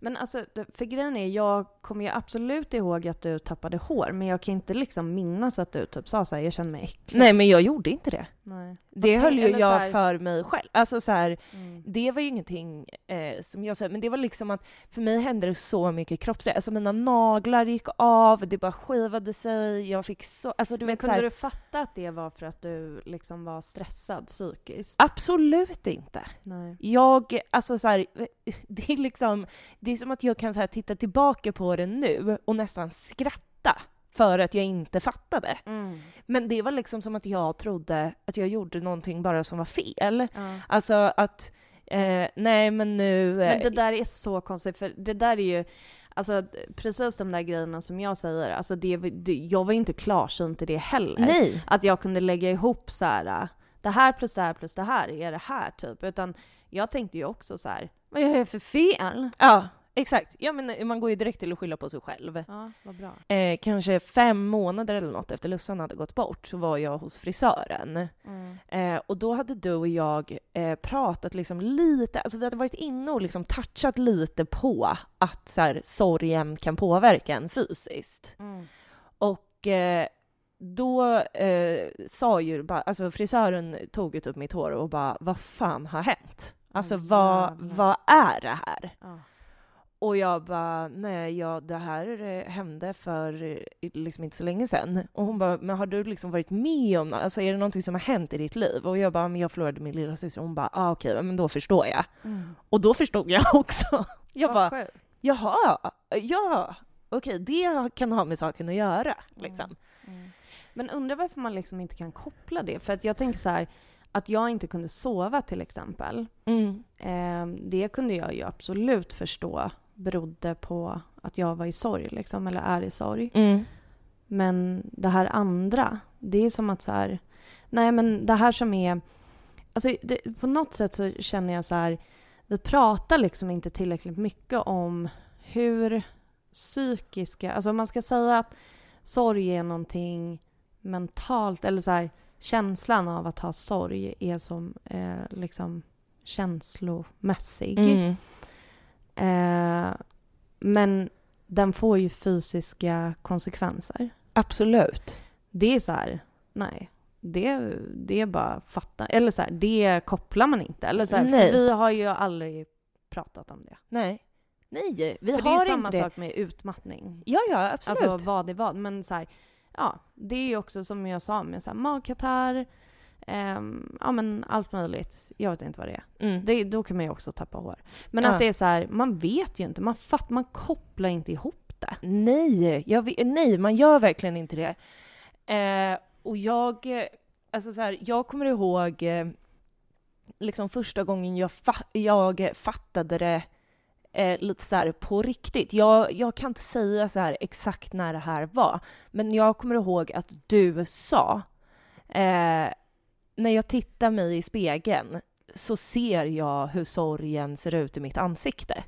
Men alltså, för grejen är, jag kommer ju absolut ihåg att du tappade hår, men jag kan inte liksom minnas att du typ sa såhär, jag känner mig äcklig. Nej men jag gjorde inte det. Nej. Det höll ju jag så här- för mig själv. Alltså så här, Mm. det var ju ingenting eh, som jag sa, men det var liksom att för mig hände det så mycket kroppsligt. Alltså mina naglar gick av, det bara skivade sig, jag fick så... Alltså du Men vet så kunde här, du fatta att det var för att du liksom var stressad psykiskt? Absolut inte. Nej. Jag, alltså så här, det är liksom, det är som att jag kan så här titta tillbaka på det nu och nästan skratta för att jag inte fattade. Mm. Men det var liksom som att jag trodde att jag gjorde någonting bara som var fel. Ja. Alltså att, eh, nej men nu... Men eh, det där är så konstigt, för det där är ju, alltså precis de där grejerna som jag säger, alltså det, det, jag var ju inte klarsynt i det heller. nej. Att jag kunde lägga ihop så här, det här plus det här plus det här är det här typ. Utan jag tänkte ju också så här, vad gör jag för fel? Ja, exakt. Ja men man går ju direkt till att skylla på sig själv. Ja, vad bra. Eh, kanske fem månader eller något efter Lussan hade gått bort så var jag hos frisören. Mm. Eh, och då hade du och jag eh, pratat liksom lite, alltså vi hade varit inne och liksom touchat lite på att så här, sorgen kan påverka en fysiskt. Mm. Och eh, då eh, sa ju bara, alltså frisören tog ju typ mitt hår och bara vad fan har hänt? Alltså Åh, vad, vad är det här? Ja. Och jag bara, nej, ja, det här eh, hände för eh, liksom inte så länge sedan. Och hon bara, men har du liksom varit med om något? Alltså är det någonting som har hänt i ditt liv? Och jag bara, men jag förlorade min lilla syster. Hon bara, ah, okej, men då förstår jag. Mm. Och då förstod jag också. Jag Vad bara, jaha, ja, okej, det kan ha med saken att göra. Liksom. Mm. Men undrar varför man liksom inte kan koppla det? För att jag tänker så här, att jag inte kunde sova till exempel. Mm. Eh, det kunde jag ju absolut förstå berodde på att jag var i sorg, liksom, eller är i sorg. Mm. Men det här andra, det är som att så här, nej men det här som är, alltså det, på något sätt så känner jag så här, vi pratar liksom inte tillräckligt mycket om hur psykiska, alltså om man ska säga att sorg är någonting mentalt, eller så här, känslan av att ha sorg är som eh, liksom känslomässig. Mm. Eh, men den får ju fysiska konsekvenser. Absolut. Det är så här, nej. Det, det är bara fatta. Eller så här, det kopplar man inte. Eller så här, Nej. för vi har ju aldrig pratat om det. Nej. Nej, vi för det är har ju samma inte det. sak med utmattning. Ja, ja, absolut. Alltså vad är vad. Men så här, ja, det är också som jag sa med så här, magkatarr, ehm, ja men allt möjligt. Jag vet inte vad det är. mm. Det, då kan man ju också tappa hår. Men Ja. att det är så här, man vet ju inte. Man, fatt, man kopplar inte ihop det. Nej, jag, nej, man gör verkligen inte det. Eh, och jag, alltså så här, jag kommer ihåg eh, liksom första gången jag, fa- jag fattade det eh, lite så här på riktigt. Jag, jag kan inte säga så här exakt när det här var, men jag kommer ihåg att du sa, eh, när jag tittar mig i spegeln så ser jag hur sorgen ser ut i mitt ansikte.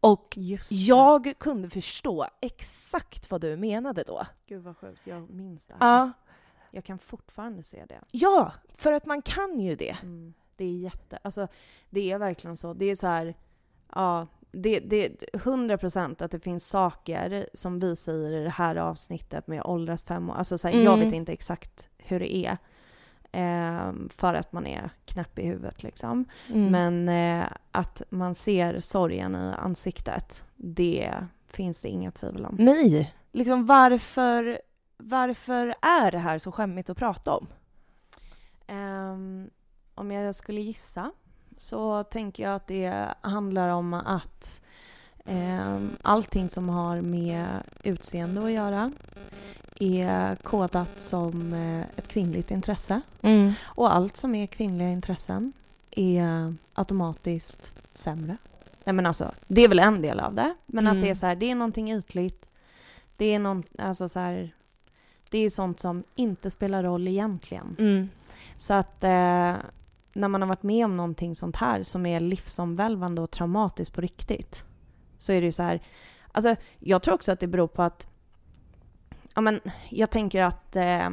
Och Just det. jag kunde förstå exakt vad du menade då. Gud vad sjukt, jag minns det här. Ja, Jag kan fortfarande se det. ja för att man kan ju det. Mm. Det är jätte, alltså det är verkligen så. Det är så här, ja, det, det är 100 procent att det finns saker som vi säger i det här avsnittet med åldras fem år. Alltså så här, jag Mm. vet inte exakt hur det är. ehm, för att man är knäpp i huvudet liksom. Mm. Men eh, att man ser sorgen i ansiktet, det finns det inga tvivel om. Nej, liksom varför, varför är det här så skämmigt att prata om? Ehm, om jag skulle gissa så tänker jag att det handlar om att um, allting som har med utseende att göra är kodat som eh, ett kvinnligt intresse. Och allt som är kvinnliga intressen är automatiskt sämre. Nej men alltså, det är väl en del av det. Men Mm. att det är så här, det är någonting ytligt. Det är någon, alltså så här, det är sånt som inte spelar roll egentligen. Mm. Så att eh, när man har varit med om någonting sånt här som är livsomvälvande och traumatiskt på riktigt så är det ju så här, alltså jag tror också att det beror på att, ja men jag tänker att eh,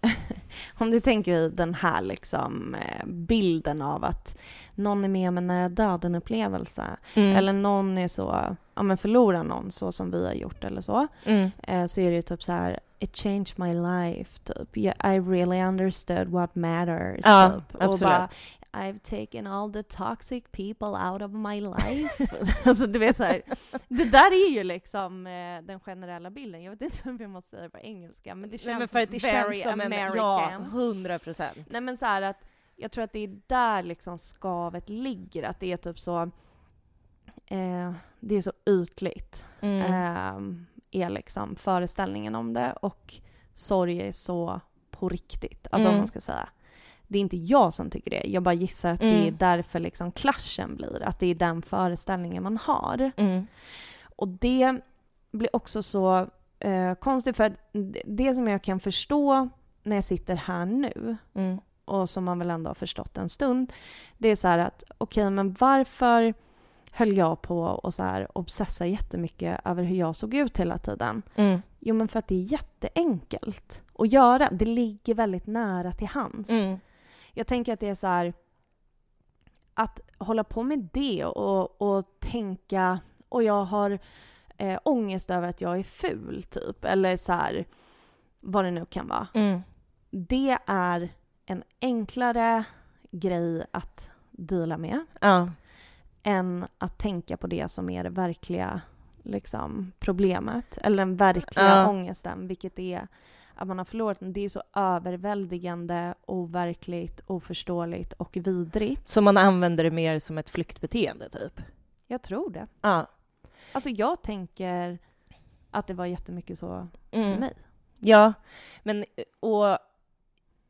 om du tänker dig den här liksom eh, bilden av att någon är med om en nära döden-upplevelse Mm. eller någon är så, ja men förlorar någon så som vi har gjort eller så, Mm. eh, så är det ju typ så här It changed my life, typ. Yeah, I really understood what matters. Ja, typ. Och absolut. bara, I've taken all the toxic people out of my life. alltså du vet så här, det där är ju liksom eh, den generella bilden. Jag vet inte om jag måste säga det på engelska, men det känns Nej, men för att det very känns som en... American. Ja, hundra procent. Nej men så här att jag tror att det är där liksom skavet ligger, att det är typ så eh, det är så ytligt, Mm. eh, är liksom föreställningen om det och sorg är så på riktigt, alltså om Mm. man ska säga. Det är inte jag som tycker det, jag bara gissar att det är Mm. därför liksom clashen blir, att det är den föreställningen man har. Mm. Och det blir också så eh, konstigt för det- som jag kan förstå när jag sitter här nu Mm. och som man väl ändå har förstått en stund, det är så här att okej, men varför höll jag på och så här obsessa jättemycket över hur jag såg ut hela tiden? Mm. Jo, men för att det är jätteenkelt att göra. Det ligger väldigt nära till hands. Mm. Jag tänker att det är så här att hålla på med det och, och tänka och jag har eh, ångest över att jag är ful typ eller så här vad det nu kan vara. Mm. Det är en enklare grej att deala med Ja. Än att tänka på det som är det verkliga liksom, problemet eller den verkliga Ja. ångesten, vilket är att man har förlorat den. Det är så överväldigande, overkligt, oförståeligt och vidrigt. Så man använder det mer som ett flyktbeteende, typ? Jag tror det. Ja. Alltså jag tänker att det var jättemycket så för Mm. mig. Ja, men och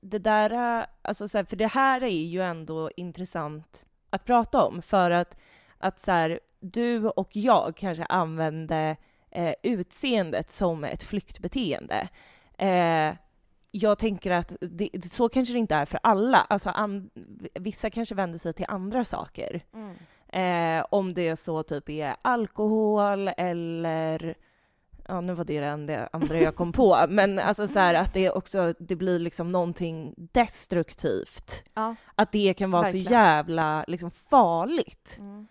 det där, alltså så här, för det här är ju ändå intressant att prata om för att, att så här, du och jag kanske använde eh, utseendet som ett flyktbeteende. Eh, jag tänker att det, så kanske det inte är för alla. Alltså, an, vissa kanske vänder sig till andra saker. Eh, om det så typ är alkohol eller Ja, nu var det det andra jag kom på, men alltså så här att det också, det blir liksom någonting destruktivt. Ja. Att det kan vara Verkligen. så jävla liksom farligt Mm.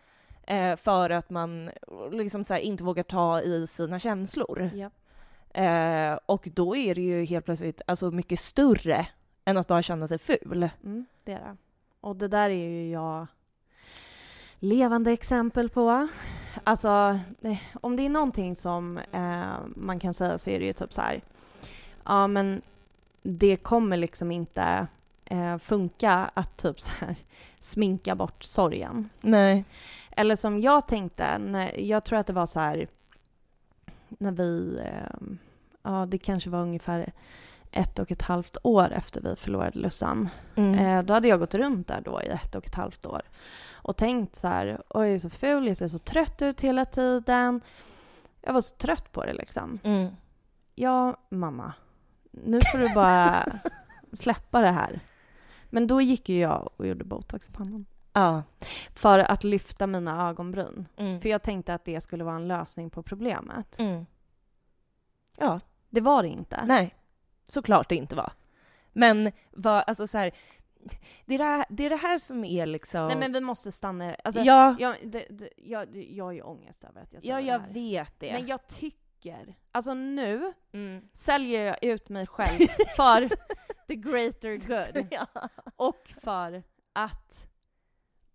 eh, för att man liksom så här inte vågar ta i sina känslor. Japp. Eh, och då är det ju helt plötsligt alltså mycket större än att bara känna sig ful. Mm, det är det. Och det där är ju jag levande exempel på. Alltså, eh, om det är någonting som eh, man kan säga så är det ju typ så här. Ja, men det kommer liksom inte eh, funka att typ så här sminka bort sorgen. Nej. Eller som jag tänkte, när, jag tror att det var så här när vi, eh, ja det kanske var ungefär ett och ett halvt år efter vi förlorade Lussan. Mm. Eh, då hade jag gått runt där då i ett och ett halvt år och tänkt så här, oj jag är så ful, jag ser så trött ut hela tiden. Jag var så trött på det liksom. Mm. Ja, mamma, nu får du bara släppa det här. Men då gick ju jag och gjorde botox i pannan. Ja. För att lyfta mina ögonbryn. Mm. För jag tänkte att det skulle vara en lösning på problemet. Mm. Ja. Det var det inte. Nej, såklart det inte var. Men vad, alltså så här, det, är det, här, det är det här som är liksom... Nej men vi måste stanna. Alltså, ja, jag, det, det, jag, jag har ju ångest över att jag säger ja, det jag här. vet det. Men jag tycker, alltså nu Mm. säljer jag ut mig själv för the greater good. ja. Och för att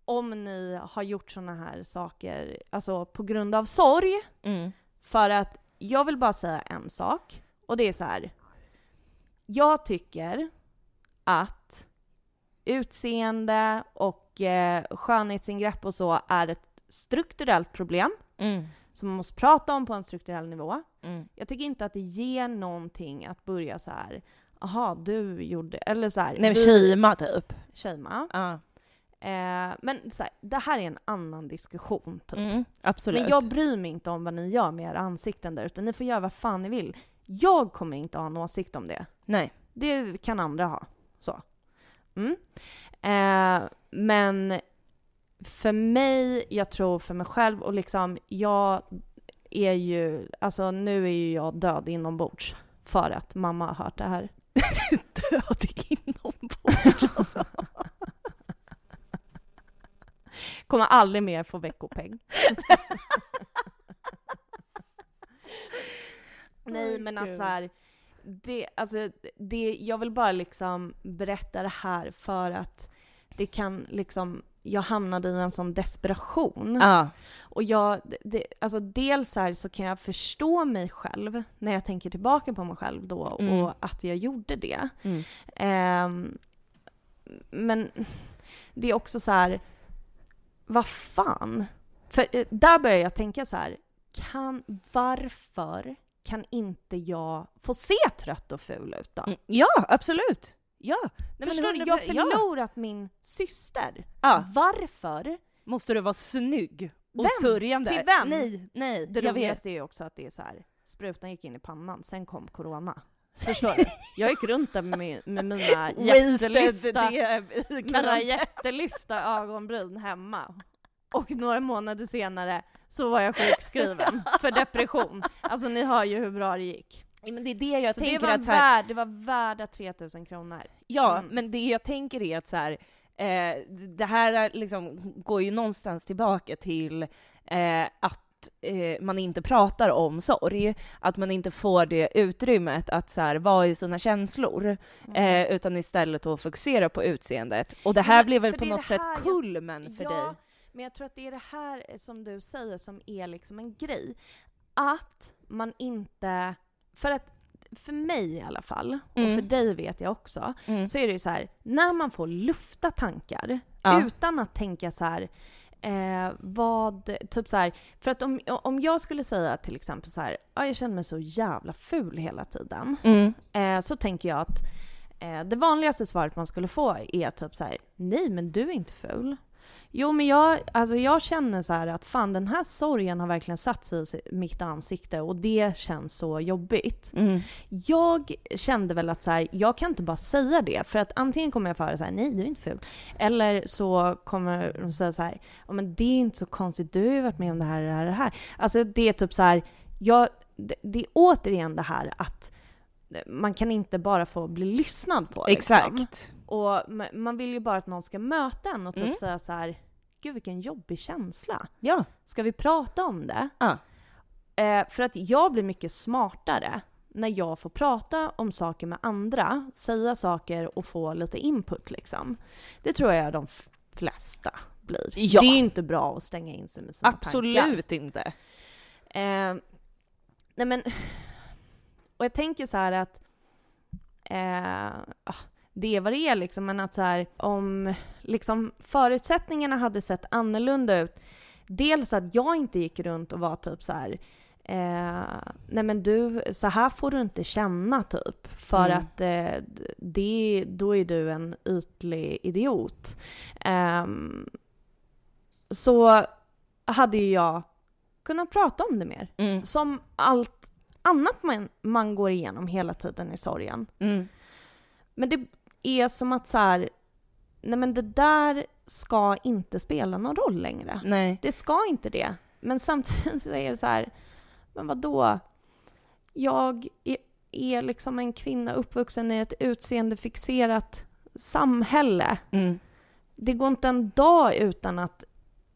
om ni har gjort såna här saker, alltså på grund av sorg, Mm. för att jag vill bara säga en sak, och det är så här. Jag tycker att utseende och eh, skönhetsingrepp och så är ett strukturellt problem Mm. som man måste prata om på en strukturell nivå. Mm. Jag tycker inte att det ger någonting att börja så här. Aha, du gjorde... Eller så här. Nej, du- shama typ. Shama. Ja. Eh, men så här, det här är en annan diskussion typ. Mm. Absolut. Men jag bryr mig inte om vad ni gör med era ansikten där utan ni får göra vad fan ni vill. Jag kommer inte ha en åsikt om det. Nej. Det kan andra ha. Så. Mm. Eh, men för mig, jag tror för mig själv och liksom jag är ju, alltså nu är ju jag död inombords för att mamma har hört det här. Död inombords alltså. Kommer aldrig mer få veckopeng. Nej men att så här, det, alltså, det, jag vill bara liksom berätta det här för att det kan liksom, jag hamnade i en sån desperation. Ja. Och jag, det, alltså dels så, här så kan jag förstå mig själv när jag tänker tillbaka på mig själv då Mm. och att jag gjorde det. Mm. Ehm, men det är också så här, vad fan? För eh, där börjar jag tänka så här, kan, varför kan inte jag få se trött och ful ut då? Mm, Ja, absolut. Ja. Nej, Förstår du? 100%, Jag har ja. förlorat min syster. Ja. Varför? Måste du vara snygg och Vem? sörjande? Till vem? Nej, nej. Det jag vet. roligaste är ju också att det är så här, sprutan gick in i pannan, sen kom corona. Förstår du? Jag gick runt där med, med mina jättelyfta, mina jättelyfta ögonbryn hemma. Och några månader senare så var jag sjukskriven för depression. Alltså ni hör ju hur bra det gick. Men det är det jag Så det, tänker var att här, värd, det var värda 3000 kronor. Ja, Mm. men det jag tänker är att så här, eh, det här är liksom, går ju någonstans tillbaka till eh, att eh, man inte pratar om sorg, att man inte får det utrymmet att så här, vara i sina känslor, eh, utan istället att fokusera på utseendet. Och det här Men blir väl på det något det sätt jag- kulmen för ja, dig? Men jag tror att det är det här som du säger som är liksom en grej. Att man inte, för att för mig i alla fall, Mm. och för dig vet jag också, Mm. så är det ju så här, när man får lufta tankar Ja. utan att tänka så här, eh, vad, typ så här, för att om, om jag skulle säga till exempel så här, ja jag känner mig så jävla ful hela tiden, Mm. eh, så tänker jag att eh, det vanligaste svaret man skulle få är typ så här, nej men du är inte ful. Jo men jag, alltså jag känner så att fan den här sorgen har verkligen satt sig i mitt ansikte och det känns så jobbigt. Mm. Jag kände väl att så här, jag kan inte bara säga det för att antingen kommer jag få höra så här, nej du är inte ful. Eller så kommer de säga så här, ja men det är inte så konstigt, du har ju varit med om det här och det här och det här. Alltså det är typ så här, jag, det, det är återigen det här att man kan inte bara få bli lyssnad på. Liksom. Exakt. Och ma- man vill ju bara att någon ska möta en och typ Mm. säga så här, gud vilken jobbig känsla. Ja. Ska vi prata om det? Ja. Eh, för att jag blir mycket smartare när jag får prata om saker med andra, säga saker och få lite input liksom. Det tror jag de flesta blir. Ja. Det är inte bra att stänga in sig med sina tankar. Absolut inte. Eh, nej men, och jag tänker så här att eh, ah, det är vad det är liksom, men att så här, om liksom förutsättningarna hade sett annorlunda ut, dels att jag inte gick runt och var typ så här Eh, nej men du, så här får du inte känna typ. För Mm. att eh, det, då är du en ytlig idiot. Ehm, så hade ju jag kunnat prata om det mer. Mm. Som allt annat man, man går igenom hela tiden i sorgen. Mm. Men det är som att så här, nej men det där ska inte spela någon roll längre. Nej. Det ska inte det. Men samtidigt så är det så här, men vad då? Jag är, är liksom en kvinna uppvuxen i ett utseendefixerat samhälle. Mm. Det går inte en dag utan att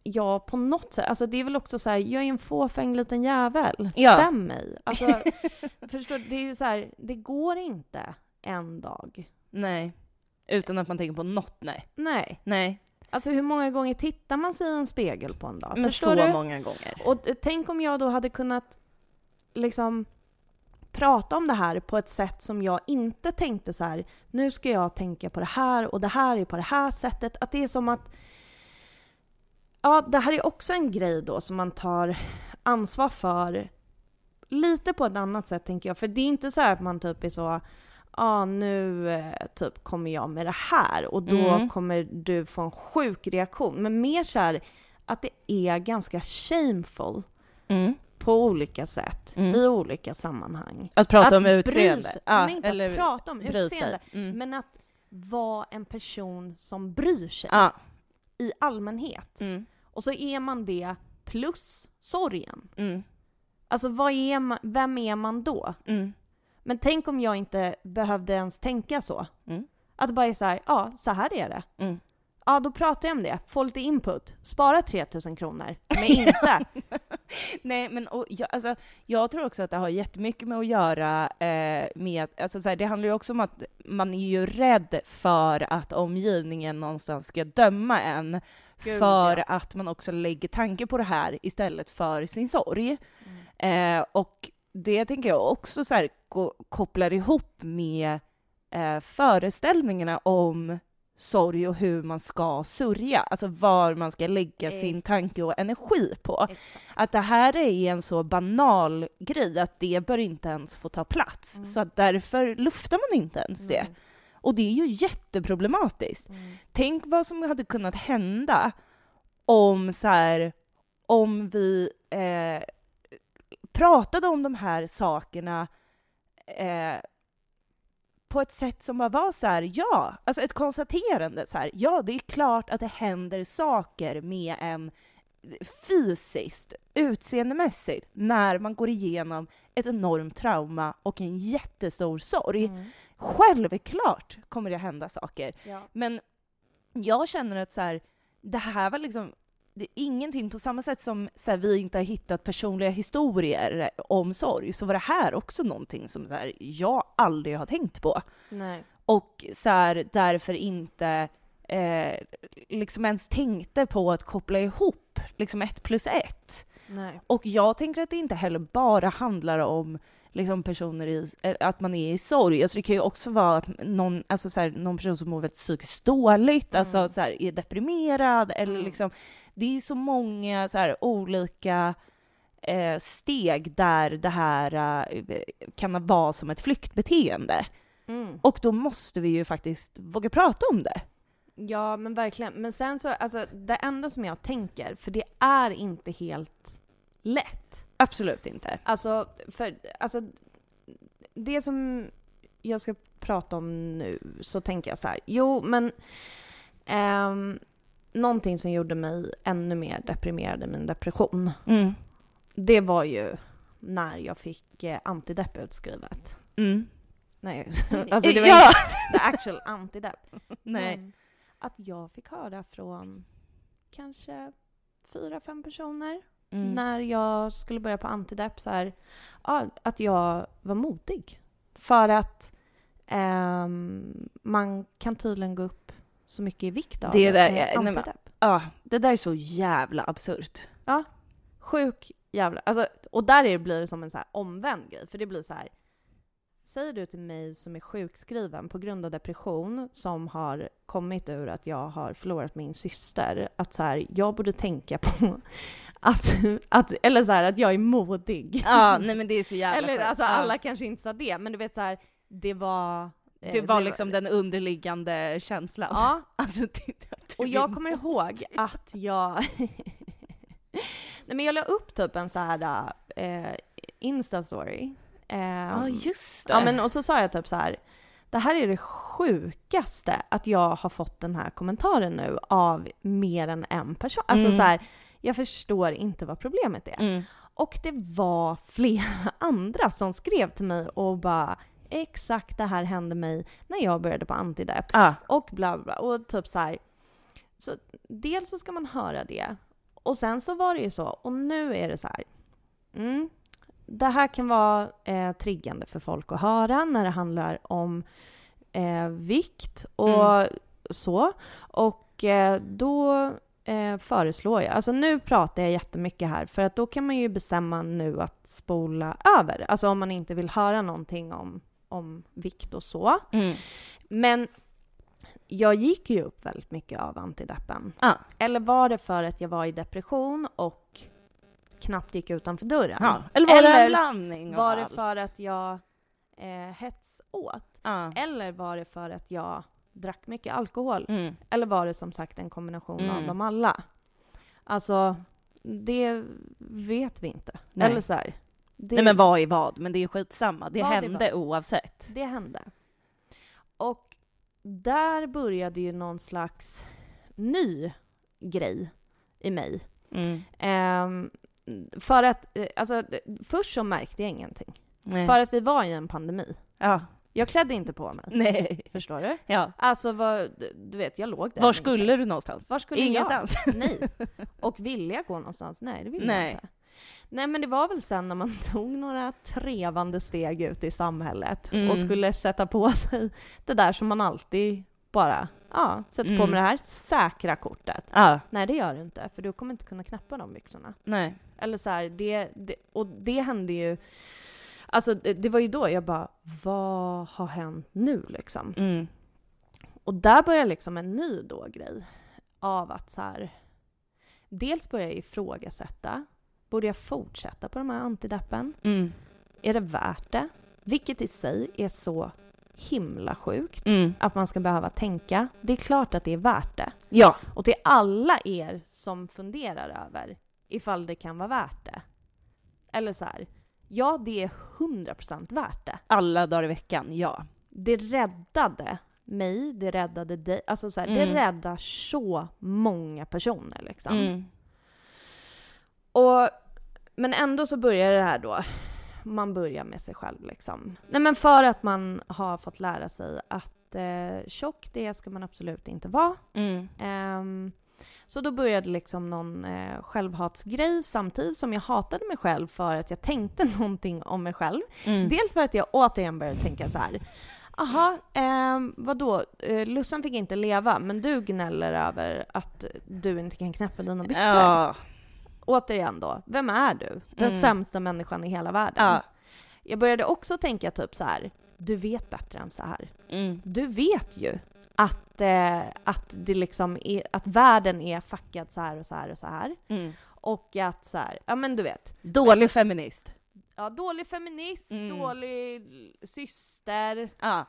jag på något sätt, alltså det är väl också så här, jag är en fåfäng liten jävel. Ja. Stäm mig. Alltså, förstår, det är ju så här, det går inte en dag. Nej. Utan att man tänker på något, nej. Nej. Nej. Alltså hur många gånger tittar man sig i en spegel på en dag? Men Förstår så du? många gånger. Och eh, tänk om jag då hade kunnat liksom prata om det här på ett sätt som jag inte tänkte så här. nu ska jag tänka på det här och det här är på det här sättet. Att det är som att Ja, det här är också en grej då som man tar ansvar för lite på ett annat sätt tänker jag. För det är inte så här att man typ är så ah, nu eh, typ kommer jag med det här och då Mm. kommer du få en sjuk reaktion. Men mer så här att det är ganska shameful Mm. på olika sätt Mm. i olika sammanhang. Att prata att om bry utseende. sig- Ja, men inte att prata om bry utseende, Mm. men att vara en person som bryr sig Ja. i allmänhet. Mm. Och så är man det plus sorgen. Mm. Alltså vad är man, vem är man då? Mm. Men tänk om jag inte behövde ens tänka så. Mm. Att det bara är så här, ja, så här är det. Mm. Ja, då pratar jag om det. Få lite input. Spara 3000 kronor. Men inte. Nej, men och, jag, alltså, jag tror också att det har jättemycket med att göra eh, med, alltså, så här, det handlar ju också om att man är ju rädd för att omgivningen någonstans ska döma en, Gud, för ja. att man också lägger tanke på det här istället för sin sorg. Mm. Eh, och det tänker jag också så här, kopplar ihop med eh, föreställningarna om sorg och hur man ska sörja, alltså var man ska lägga sin tanke och energi på. Exakt. Att det här är en så banal grej att det bör inte ens få ta plats, Mm. så att därför luftar man inte ens det. Mm. Och det är ju jätteproblematiskt. Mm. Tänk vad som hade kunnat hända om så här, om vi eh, pratade om de här sakerna eh, på ett sätt som bara var så här, ja, alltså ett konstaterande så här, ja, det är klart att det händer saker med en fysiskt, utseendemässigt, när man går igenom ett enormt trauma och en jättestor sorg. Mm. Självklart kommer det hända saker. Ja. Men jag känner att så här, det här var liksom det är ingenting på samma sätt som så här, vi inte har hittat personliga historier om sorg, så var det här också någonting som så här, jag aldrig har tänkt på. Nej. Och så här, därför inte eh, liksom ens tänkte på att koppla ihop liksom ett plus ett. Nej. Och jag tänker att det inte heller bara handlar om liksom personer i, eh, att man är i sorg. Alltså det kan ju också vara att någon, alltså så här, någon person som mår väldigt psykiskt dåligt, Mm. alltså så här, är deprimerad eller Mm. liksom, det är så många så här, olika eh, steg där det här eh, kan vara som ett flyktbeteende. Mm. Och då måste vi ju faktiskt våga prata om det. Ja, men verkligen. Men sen så, alltså det enda som jag tänker, för det är inte helt lätt. Absolut inte. Alltså, för, alltså det som jag ska prata om nu så tänker jag så här. Jo, men ehm, någonting som gjorde mig ännu mer deprimerad i min depression, Mm. det var ju när jag fick eh, antidepp utskrivet. Mm. Nej, alltså det var ja. inte the actual antidepp. Nej. Men att jag fick höra från kanske fyra, fem personer Mm. när jag skulle börja på antidepp så här, ja, att jag var modig. För att ehm, man kan tydligen gå upp så mycket i vikt av Det där men- antidepp. Ja, det där är så jävla absurt. Sjuk jävla... Alltså, och där blir det som en så omvänd grej. För det blir så här. Säger du till mig som är sjukskriven på grund av depression som har kommit ur att jag har förlorat min syster, att så här, jag borde tänka på att, att eller så här, att jag är modig. Ja, nej men det är så jävla eller alltså Ja. alla kanske inte sa det, men du vet så här, det var... eh, Det var liksom den underliggande känslan. Ja, Alltså, och jag kommer ihåg att jag... Nej men jag la upp typ en så här eh, Insta-story. Eh, Ja, just det. ja, men, och så sa jag typ så här. Det här är det sjukaste att jag har fått den här kommentaren nu av mer än en person. Alltså Mm. så här, jag förstår inte vad problemet är. Mm. Och det var flera andra som skrev till mig och bara exakt det här hände mig när jag började på antidepp Ja. och bla bla bla. Och typ så här. Så dels så ska man höra det. Och sen så var det ju så, och nu är det så här. Mm, det här kan vara eh, triggande för folk att höra när det handlar om eh, vikt och Mm. så. Och eh, då eh, föreslår jag, alltså nu pratar jag jättemycket här för att då kan man ju bestämma nu att spola över. Alltså om man inte vill höra någonting om, om vikt och så. Mm. Men jag gick ju upp väldigt mycket av antideppen. Ja. Eller var det för att jag var i depression och knappt gick utanför dörren? Ja. Eller var det Eller en blandning av Var det allt? för att jag eh, hets åt? Ja. Eller var det för att jag drack mycket alkohol? Mm. Eller var det som sagt en kombination av Mm. dem alla? Alltså, det vet vi inte. Nej. Eller så här, det, Nej men vad är vad? Men det är skitsamma. Det Vad hände vad? oavsett. det hände. Och där började ju någon slags ny grej i mig. Mm. Ehm, för att, eh, alltså, först så märkte jag ingenting. Nej. För att vi var i en pandemi. Ja. Jag klädde inte på mig. Nej. Förstår du? Ja. Alltså vad, du vet, jag låg där. Var skulle du någonstans? Var skulle jag? Ingenstans. Nej. Och ville jag gå någonstans? Nej, det ville Nej. jag inte. Nej, men det var väl sen när man tog några trevande steg ut i samhället Mm. och skulle sätta på sig det där som man alltid bara, ja, sätter på Mm. med det här säkra kortet. Ja. Nej, det gör du inte, för du kommer inte kunna knäppa de byxorna. Nej. Eller så här, det, det, och det hände ju, alltså det, det var ju då jag bara, vad har hänt nu liksom? Mm. Och där börjar liksom en ny då grej av att så här, dels börjar jag ifrågasätta, borde jag fortsätta på de här antideppen? Mm. Är det värt det? Vilket i sig är så himla sjukt Mm. att man ska behöva tänka. Det är klart att det är värt det. Ja. Och till alla er som funderar över ifall det kan vara värt det. Eller så här, ja det är 100% värt det. Alla dagar i veckan, ja. Det räddade mig, det räddade dig. Alltså så här, Mm. det räddar så många personer liksom. Mm. Och, men ändå så börjar det här då, man börjar med sig själv liksom. Nej men för att man har fått lära sig att eh, tjock, det ska man absolut inte vara. Mm. Ehm, så då började liksom någon eh, självhatsgrej samtidigt som jag hatade mig själv för att jag tänkte någonting om mig själv. Mm. Dels för att jag återigen började tänka så här. Aha, eh, vadå? Eh, Lussan fick inte leva, men du gnäller över att du inte kan knäppa dina byxor. Ja. Återigen då, vem är du? Den Mm. sämsta människan i hela världen. Ja. Jag började också tänka typ så här. du vet bättre än så här. Mm. Du vet ju att, eh, att, det liksom är, att världen är fuckad så här och så här och så här. Mm. Och att så här, ja men du vet. Dålig feminist. Ja, dålig feminist, Mm. dålig syster. Ja.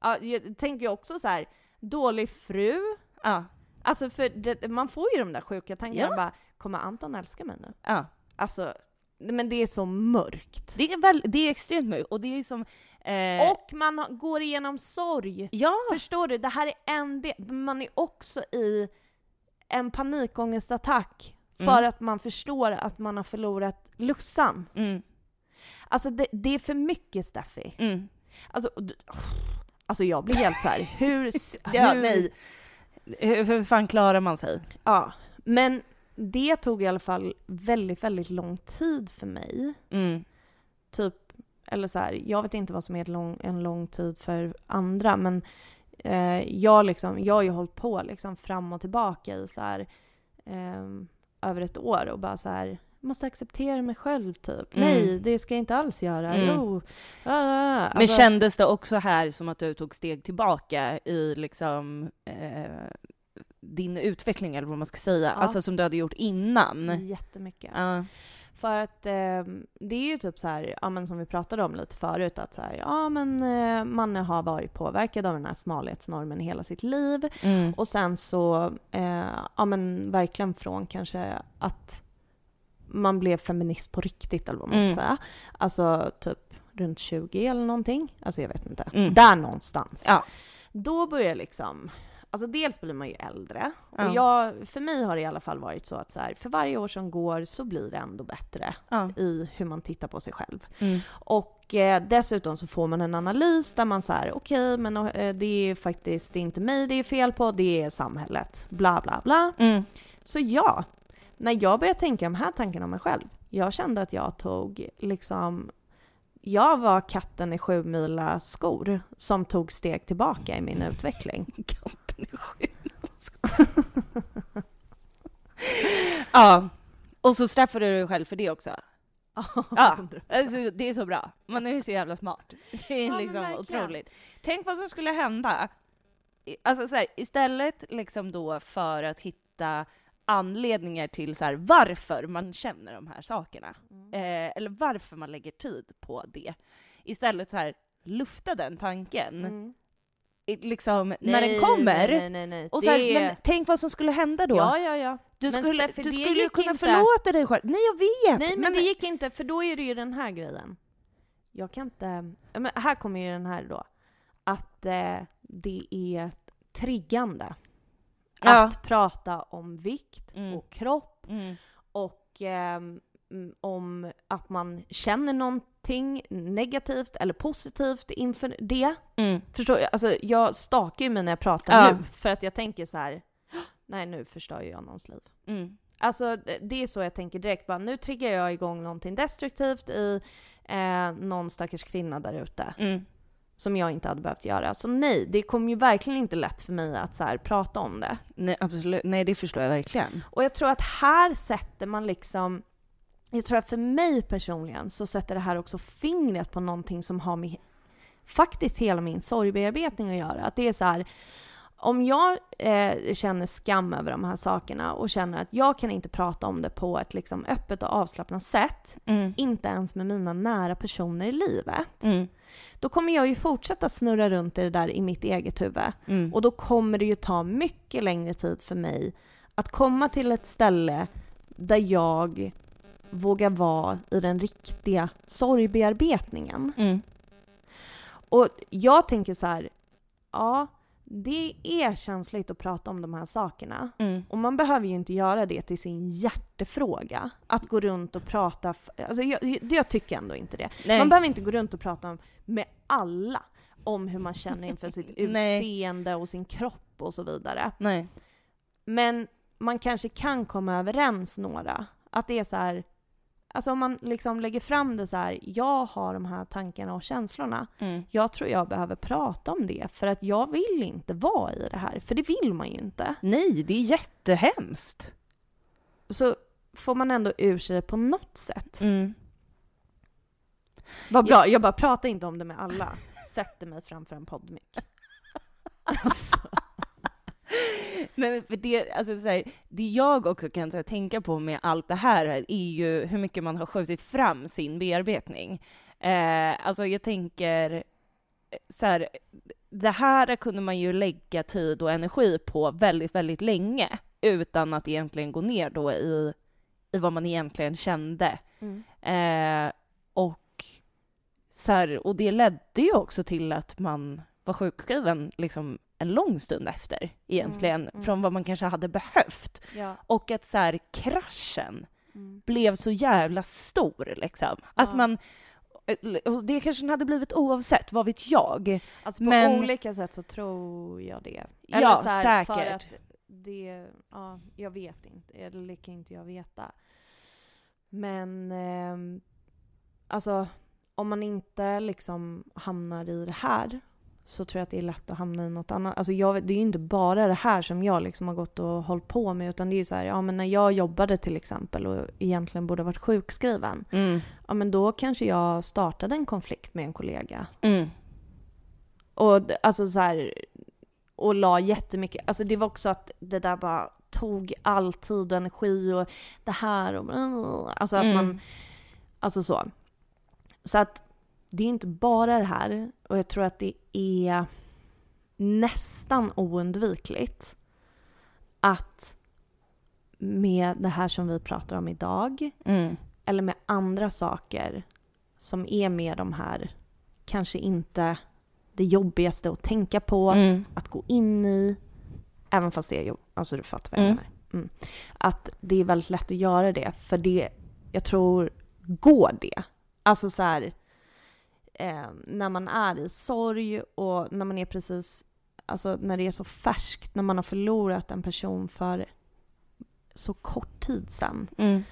Ja, jag tänker också så här, dålig fru. Ja. Alltså för det, man får ju de där sjuka tankarna Ja. bara, kommer Anton älska mig nu? Ja. Alltså, men det är så mörkt. Det är, väl, det är extremt mycket, och det är som... Eh, Och man går igenom sorg. ja! Förstår du? Det här är en del. Man är också i en panikångestattack för Mm. att man förstår att man har förlorat Lussan. Mm. Alltså det, det är för mycket Steffi. Mm. Alltså, alltså jag blir helt så här. hur... Ja, hur nej. Hur, fan klarar man sig? Ja, men det tog i alla fall väldigt, väldigt lång tid för mig. Mm. Typ, eller så här, jag vet inte vad som är lång, en lång tid för andra, men eh, jag, liksom, jag har ju hållit på liksom fram och tillbaka i så här, ehm, över ett år och bara så här, måste acceptera mig själv typ. Mm. Nej, det ska jag inte alls göra. Mm. Jo. Ah, ah, ah. Men Alltså, kändes det också här som att du tog steg tillbaka i liksom eh, din utveckling, eller vad man ska säga? Ja. Alltså som du hade gjort innan? Jättemycket. Ja. För att eh, det är ju typ så här, ja men som vi pratade om lite förut, att så här, ja men eh, man har varit påverkad av den här smalhetsnormen hela sitt liv. Mm. Och sen så, eh, ja men verkligen från kanske att man blev feminist på riktigt eller vad man ska Mm. säga. Alltså typ runt 20 eller någonting. Alltså jag vet inte. Mm. Där någonstans. Ja. Då börjar liksom, alltså dels blir man ju äldre. Ja. Och jag, för mig har det i alla fall varit så att så här, för varje år som går så blir det ändå bättre Ja. i hur man tittar på sig själv. Mm. Och eh, dessutom så får man en analys där man säger okej, men eh, det är faktiskt inte mig det är fel på, det är samhället. Bla bla bla. Mm. Så ja, när jag började tänka de här tankarna om mig själv, jag kände att jag tog liksom jag var katten i sju mila skor som tog steg tillbaka i min utveckling. Katten är sjuk. ja. Och så straffade du dig själv för det också. Ja, alltså, det är så bra. Man är ju så jävla smart. Det är Ja, liksom otroligt. Tänk vad som skulle hända. I- Alltså så här, istället liksom då för att hitta anledningar till så här, varför man känner de här sakerna. Mm. Eh, eller varför man lägger tid på det. Istället så här, lufta den tanken. Mm. Liksom, när Nej, den kommer. Nej, nej, nej. Och så här, Det- men tänk vad som skulle hända då. Ja, ja, ja. du men skulle, Steffi, du skulle ju kunna inte. förlåta dig själv. Nej, jag vet! Nej, men, det gick inte, för då är det ju den här grejen. Jag kan inte... Men här kommer ju den här då. Att eh, det är triggande Ja. att prata om vikt Mm. och kropp Mm. och mm, om att man känner någonting negativt eller positivt inför det. Mm. Förstår jag? Alltså jag stakar ju mig när jag pratar Ja. nu för att jag tänker så här. nej nu förstör jag någons liv. Mm. Alltså det är så jag tänker direkt, bara nu triggar jag igång någonting destruktivt i eh, någon stackars kvinna där ute Mm. Som jag inte hade behövt göra. Så nej, det kom ju verkligen inte lätt för mig att så här, prata om det. Nej, absolut. Nej, det förstår jag verkligen. Och jag tror att här sätter man liksom, jag tror att för mig personligen så sätter det här också fingret på någonting som har med faktiskt hela min sorgbearbetning att göra. Att det är så här, om jag eh, känner skam över de här sakerna och känner att jag kan inte prata om det på ett liksom öppet och avslappnat sätt, Mm. inte ens med mina nära personer i livet, Mm. då kommer jag ju fortsätta snurra runt i det där i mitt eget huvud. Mm. Och då kommer det ju ta mycket längre tid för mig att komma till ett ställe där jag vågar vara i den riktiga sorgbearbetningen. Mm. Och jag tänker så här, ja, det är känsligt att prata om de här sakerna. Mm. Och man behöver ju inte göra det till sin hjärtefråga. Att gå runt och prata, alltså jag, jag tycker ändå inte det. Nej. Man behöver inte gå runt och prata om, med alla om hur man känner inför sitt utseende och sin kropp och så vidare. Nej. Men man kanske kan komma överens några. Att det är så här, alltså om man liksom lägger fram det så här, jag har de här tankarna och känslorna. Mm. Jag tror jag behöver prata om det för att jag vill inte vara i det här, för det vill man ju inte. Nej, det är jättehemskt. Så får man ändå ur sig det på något sätt. Mm. Vad bra, jag bara pratar inte om det med alla. Sätter mig framför en poddmick. Alltså. Men för det, alltså så här, det jag också kan här, tänka på med allt det här är ju hur mycket man har skjutit fram sin bearbetning. Eh, alltså jag tänker eh, så här, det här kunde man ju lägga tid och energi på väldigt, väldigt länge utan att egentligen gå ner då i, i vad man egentligen kände. Mm. Eh, och, så här, och det ledde ju också till att man var sjukskriven liksom en lång stund efter egentligen, Mm, mm. från vad man kanske hade behövt. Ja. Och att så här, kraschen Mm. blev så jävla stor liksom. Att Ja. man, och det kanske den hade blivit oavsett, vad vet jag? Alltså på Men- olika sätt så tror jag det. Ja, så här, För säkert. att det, ja, jag vet inte, eller det kan inte jag veta. Men ehm, alltså om man inte liksom hamnar i det här så tror jag att det är lätt att hamna i något annat. Alltså jag, det är ju inte bara det här som jag liksom har gått och hållit på med utan det är ju så här, ja men när jag jobbade till exempel och egentligen borde ha varit sjukskriven, Mm. ja men då kanske jag startade en konflikt med en kollega Mm. och alltså så här, och la jättemycket, alltså det var också att det där bara tog all tid och energi och det här och alltså att Mm. man, alltså så. Så att det är inte bara det här och jag tror att det är nästan oundvikligt att med det här som vi pratar om idag Mm. eller med andra saker som är med de här, kanske inte det jobbigaste att tänka på, Mm. att gå in i, även fast det är jobb, alltså du fattar vad jag Mm. menar. Mm. Att det är väldigt lätt att göra det, för det, jag tror, går det? Alltså så här, eh, när man är i sorg och när man är precis, alltså när det är så färskt, när man har förlorat en person för så kort tid sedan. Mm.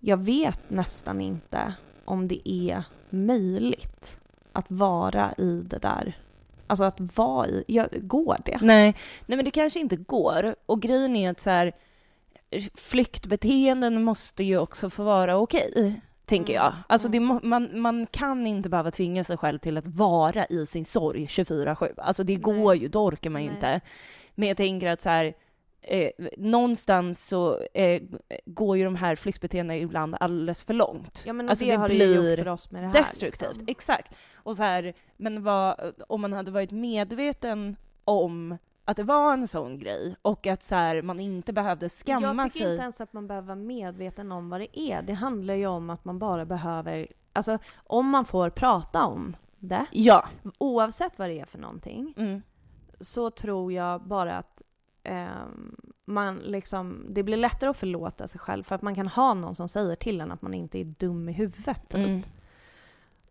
Jag vet nästan inte om det är möjligt att vara i det där. Alltså att vara i, ja, går det? Nej, nej, men det kanske inte går. Och grejen är att så här, flyktbeteenden måste ju också få vara okej, tänker Mm, jag. Alltså det, mm. man, man kan inte behöva tvinga sig själv till att vara i sin sorg 24-7. Alltså det går Nej. ju, då orkar man ju inte. Men jag tänker att så här, eh, någonstans så eh, går ju de här flyktbeteendena ibland alldeles för långt. Ja men Alltså, det, det har det blir gjort för oss med det här. Destruktivt, liksom. exakt. Och så här, men vad, om man hade varit medveten om att det var en sån grej och att så här, man inte behövde skamma Jag tycker sig. inte ens att man behöver vara medveten om vad det är. Det handlar ju om att man bara behöver, alltså om man får prata om det, Ja. oavsett vad det är för någonting, Mm. så tror jag bara att ehm, man liksom, det blir lättare att förlåta sig själv för att man kan ha någon som säger till en att man inte är dum i huvudet. Typ. Mm.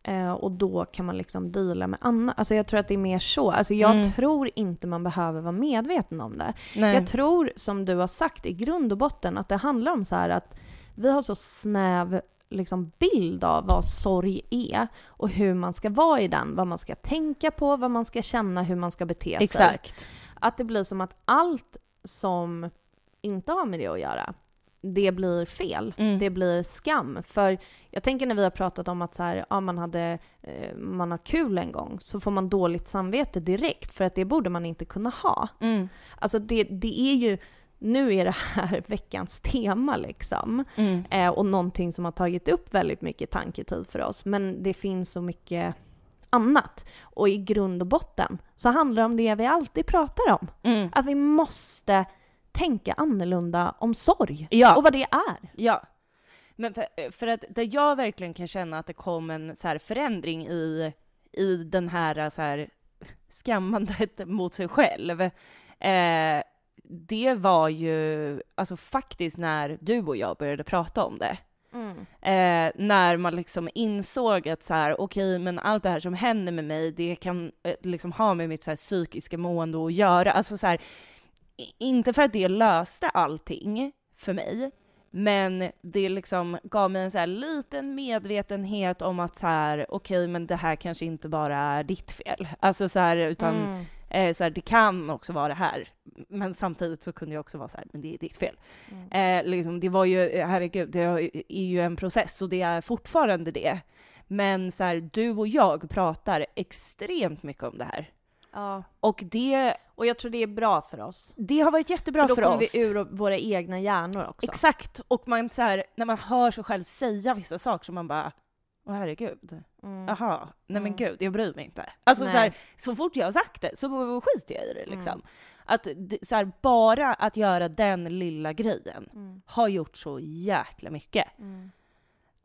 Eh, och då kan man liksom deala med annat. Alltså jag tror att det är mer så. Alltså jag Mm. tror inte man behöver vara medveten om det. Nej. Jag tror, som du har sagt, i grund och botten att det handlar om så här att vi har så snäv liksom, bild av vad sorg är och hur man ska vara i den. Vad man ska tänka på, vad man ska känna, hur man ska bete sig. Exakt. Att det blir som att allt som inte har med det att göra, det blir fel. Mm. Det blir skam. För jag tänker när vi har pratat om att så här, ja, man, hade, eh, man har kul en gång, så får man dåligt samvete direkt för att det borde man inte kunna ha. Mm. Alltså det, det är ju, nu är det här veckans tema liksom. Mm. Eh, och någonting som har tagit upp väldigt mycket tanketid för oss. Men det finns så mycket annat. Och i grund och botten så handlar det om det vi alltid pratar om. Mm. Att vi måste tänka annorlunda om sorg. Ja. Och vad det är. Ja. Men för, för att där jag verkligen kan känna att det kom en så här förändring i, i den här, så här skammandet mot sig själv, eh, det var ju alltså faktiskt när du och jag började prata om det. Eh, när man liksom insåg att så här, okej, men allt det här som händer med mig, det kan eh, liksom ha med mitt så här, psykiska mående att göra. Alltså så här, inte för att det löste allting för mig, men det liksom gav mig en så liten medvetenhet om att så här, okej, men det här kanske inte bara är ditt fel. Alltså så här, utan Mm. eh, så här, det kan också vara det här. Men samtidigt så kunde jag också vara så här, men det är ditt fel. Mm. Eh, liksom, det var ju, herregud, det är ju en process och det är fortfarande det. Men så här, du och jag pratar extremt mycket om det här. Ja. Och det, Och jag tror det är bra för oss. det har varit jättebra för då för, kommer oss. vi ur våra egna hjärnor också. Exakt, och man så här, när man hör sig själv säga vissa saker så man bara, åh herregud, Mm. nej men Mm. gud, jag bryr mig inte. Alltså Nej. så, här, så fort jag har sagt det så skiter jag i det liksom. Mm. Att så här, bara att göra den lilla grejen Mm. har gjort så jäkla mycket. Mm.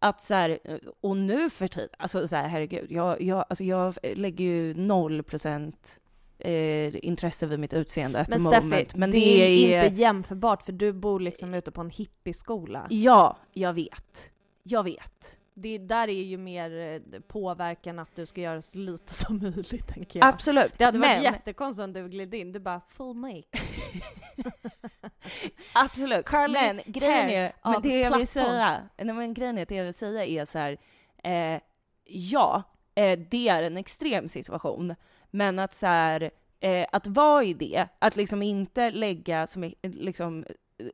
Att så här, och nu för tiden, alltså så här, herregud, jag, jag, alltså jag lägger ju noll procent eh, intresse vid mitt utseende Men Steffi. Men det, är inte jämförbart för du bor liksom ute på en hippieskola. Ja, jag vet. Jag vet. Det där är ju mer eh, påverkan att du ska göra så lite som möjligt tänker jag. Absolut. Det hade varit men, jättekonstigt om du gled in, du bara full make. Absolut. Curly men grejen är, men det jag vill säga, nej, men grejen är, det jag vill säga är så här, eh, ja, eh, det är en extrem situation, men att så här, eh, att vara i det, att liksom inte lägga som, liksom, eh,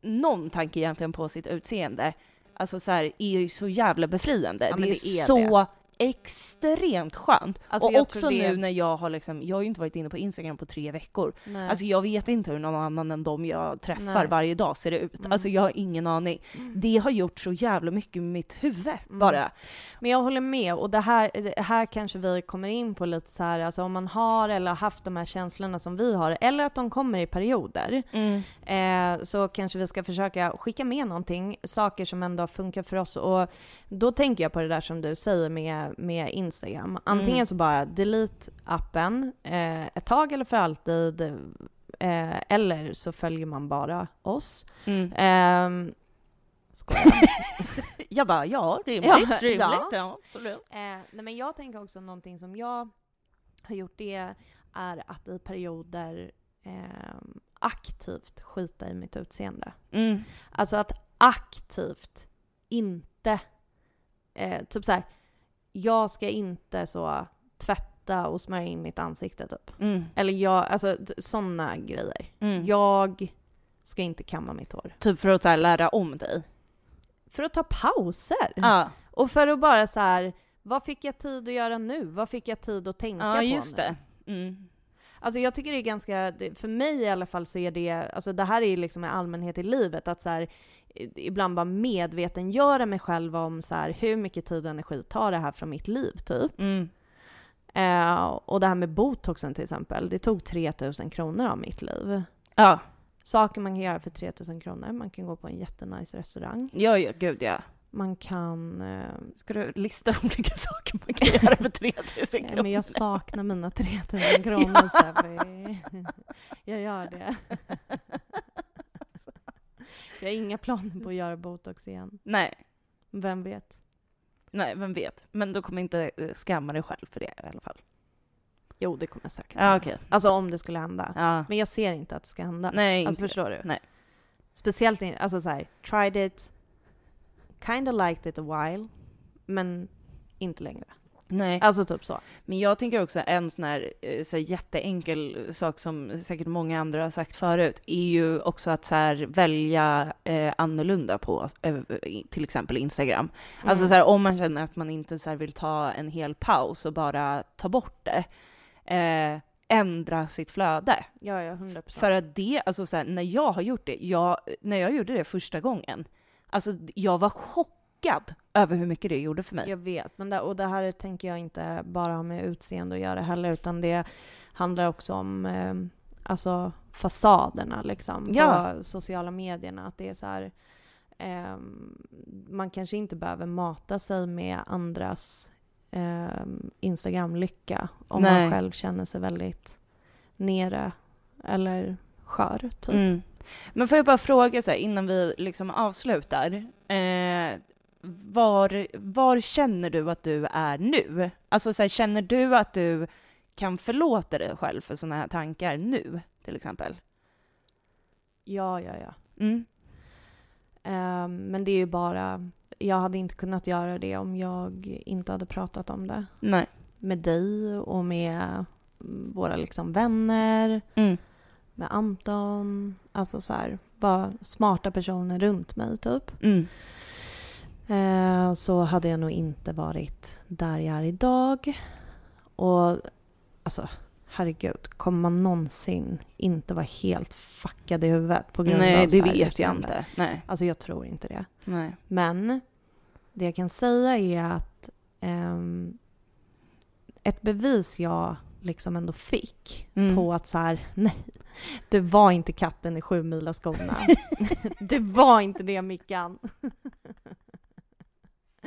någon tanke egentligen på sitt utseende, alltså så här, är ju så jävla befriande. Ja, det, är det är så extremt skönt. Alltså, och också det- nu när jag har liksom, jag har ju inte varit inne på Instagram på tre veckor, Nej. Alltså jag vet inte hur någon annan än de jag träffar Nej. varje dag ser ut. Mm. Alltså jag har ingen aning. Det har gjort så jävla mycket med mitt huvud Mm. bara. Men jag håller med och det här, det här kanske vi kommer in på lite så här, alltså om man har eller har haft de här känslorna som vi har, eller att de kommer i perioder, eh, så kanske vi ska försöka skicka med någonting, saker som ändå funkar för oss. Och då tänker jag på det där som du säger med, med Instagram. Antingen Mm. så bara delete appen eh, ett tag eller för alltid, eh, eller så följer man bara oss. Mm. Ehm. Jag bara, ja rimligt, Ja, rimligt, ja. ja. absolut. Eh, nej men jag tänker också någonting som jag har gjort det är att i perioder eh, aktivt skita i mitt utseende. Mm. Alltså att aktivt inte, eh, typ så här, jag ska inte så tvätta och smörja in mitt ansikte typ. Mm. Eller jag, alltså sådana grejer. Mm. Jag ska inte kamma mitt hår. Typ för att så här, lära om dig. För att ta pauser. Ja, Och för att bara så här, vad fick jag tid att göra nu? Vad fick jag tid att tänka ja på just nu? det. Mm. Alltså jag tycker det är ganska, för mig i alla fall så är det, alltså det här är liksom en allmänhet i livet, att så här, ibland bara medvetengöra mig själv om så här, hur mycket tid och energi tar det här från mitt liv typ. Mm. Eh, och det här med botoxen till exempel, det tog 3000 kronor av mitt liv. Ja. Saker man kan göra för 3000 kronor, man kan gå på en jättenice restaurang. ja, ja, gud ja. Man kan... Eh, Ska du lista olika saker man kan göra för 3000 ja, kronor? men jag saknar mina 3000 kronor Steffi. Jag gör det. Jag har inga planer på att göra botox igen. Nej, Vem vet? nej, vem vet. Men då kommer inte eh, skamma dig själv för det i alla fall. Jo, det kommer jag säkert Ja, okej. Alltså om det skulle hända. Ja. Men jag ser inte att det ska hända. Nej, alltså inte förstår du? Nej. Speciellt in, alltså så här, tried it, kind of liked it a while, men inte längre. Nej. Alltså typ så. Men jag tänker också en sån här, eh, så här jätteenkel sak som säkert många andra har sagt förut, är ju också att så här välja eh, annorlunda på eh, till exempel Instagram. Alltså Mm. så här, om man känner att man inte så här vill ta en hel paus och bara ta bort det, eh, ändra sitt flöde. Ja, ja, 100 procent. För att det, alltså så här, när jag har gjort det, jag, när jag gjorde det första gången, alltså jag var chockad över hur mycket det gjorde för mig. Jag vet, men det, och det här tänker jag inte bara ha med utseende att göra heller, utan det handlar också om eh, alltså fasaderna liksom Ja. på sociala medierna. Att det är så här, eh, man kanske inte behöver mata sig med andras eh, Instagram-lycka om Nej. man själv känner sig väldigt nere eller skör, typ. Mm. Men får jag bara fråga så här, innan vi liksom avslutar. Eh, var, var känner du att du är nu? Alltså så här, känner du att du kan förlåta dig själv för sådana här tankar nu, till exempel? Ja, ja, ja. Mm. Ehm, men det är ju bara, jag hade inte kunnat göra det om jag inte hade pratat om det. Nej. Med dig och med våra liksom vänner, Mm. med Anton. Alltså så här, bara smarta personer runt mig typ. Mm. Eh, så hade jag nog inte varit där jag är idag. Och alltså, herregud, kommer man någonsin inte vara helt fuckad i huvudet på grund Nej, av det så här vet jag inte. Nej. Alltså jag tror inte det. Nej. Men det jag kan säga är att ehm, ett bevis jag liksom ändå fick Mm. på att så här, nej, du var inte katten i sju mila skorna. det var inte det Mickan.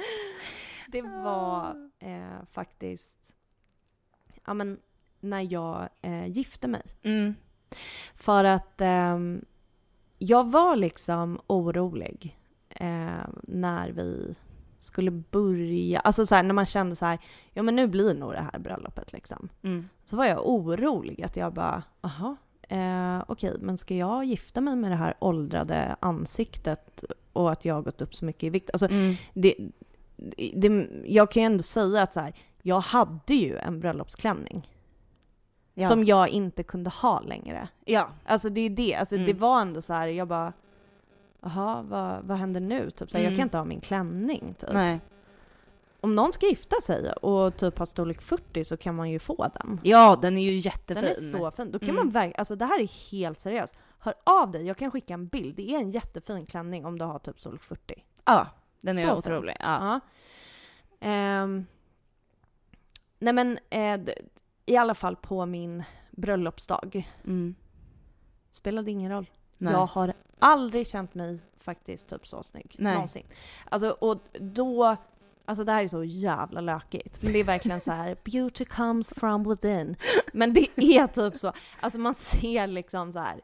det var eh, faktiskt, ja men när jag eh, gifte mig. Mm. För att ehm, jag var liksom orolig eh, när vi skulle börja. Alltså så här, när man kände så här, ja men nu blir nog det här bröllopet liksom. Mm. Så var jag orolig att jag bara, aha, eh, okej, men ska jag gifta mig med det här åldrade ansiktet och att jag har gått upp så mycket i vikt? Alltså, Mm. det, det, jag kan ju ändå säga att så här, jag hade ju en bröllopsklänning Ja. som jag inte kunde ha längre. ja. Alltså det är ju det, alltså Mm. det var ändå så här, jag bara Jaha, vad, vad händer nu? Typ, så här, Jag Mm. kan inte ha min klänning. Typ. Nej. Om någon ska gifta sig och typ har storlek 40 så kan man ju få den. Ja, den är ju jättefin. Den är så fin. Då kan Mm. man verkligen, alltså det här är helt seriöst. Hör av dig, jag kan skicka en bild. Det är en jättefin klänning om du har typ storlek 40. Ja, den är Så fin. otrolig. Ja. Ja. Ehm, nej men eh, i alla fall på min bröllopsdag Mm. spelade ingen roll. Nej. Jag har aldrig känt mig faktiskt typ så snygg. Nej. Någonsin. Alltså och då, alltså det här är så jävla lökigt. Men det är verkligen så här: beauty comes from within. Men det är typ så, alltså man ser liksom så här.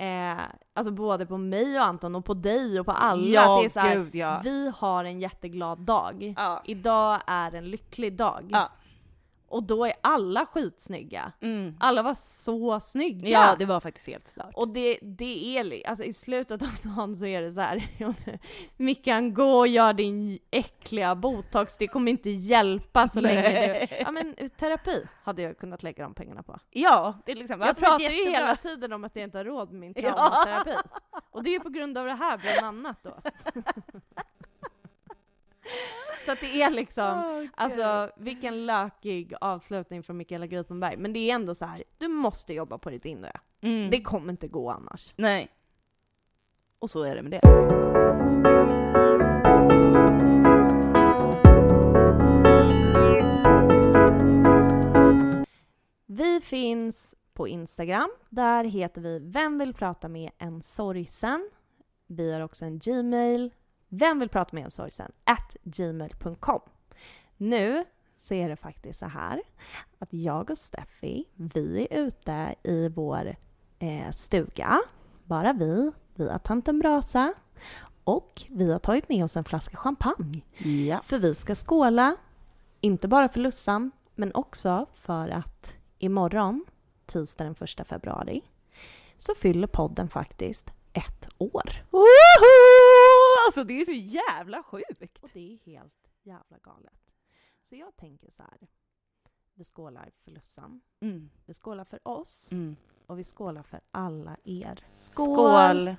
Eh, alltså både på mig och Anton och på dig och på alla. Ja, att det är så här, gud ja. vi har en jätteglad dag. Ja. Idag är en lycklig dag. Ja. Och då är alla skitsnygga. Mm. Alla var så snygga. Ja, det var faktiskt helt stört. Och det, det är alltså i slutet av dagen så är det så här. Mickan, gå och gör din äckliga botox, det kommer inte hjälpa så länge du... Ja men terapi hade jag kunnat lägga de pengarna på. Ja, det är liksom... Jag pratar ju jättebra. hela tiden om att jag inte har råd med min Ja. traumaterapi. Och det är ju på grund av det här bland annat då. Så att det är liksom, gud. alltså vilken lökig avslutning från Mikaela Gripenberg. Men det är ändå så här, du måste jobba på ditt inre. Mm. Det kommer inte gå annars. Nej. Och så är det med det. Vi finns på Instagram. Där heter vi Vem vill prata med en sorgsen? Vi har också en Gmail. Vem vill prata med en sorgsen? At gmail.com. Nu så är det faktiskt så här att jag och Steffi, vi är ute i vår eh, stuga bara vi, vi har tänt en brasa och vi har tagit med oss en flaska champagne. Ja. För vi ska skåla, inte bara för Lussan, men också för att imorgon, tisdag den 1 februari, så fyller podden faktiskt ett år. Woho! Alltså det är så jävla sjukt! Och det är helt jävla galet. Så jag tänker så här. Vi skålar för Lussan, Mm. vi skålar för oss Mm. och vi skålar för alla er. Skål! Skål!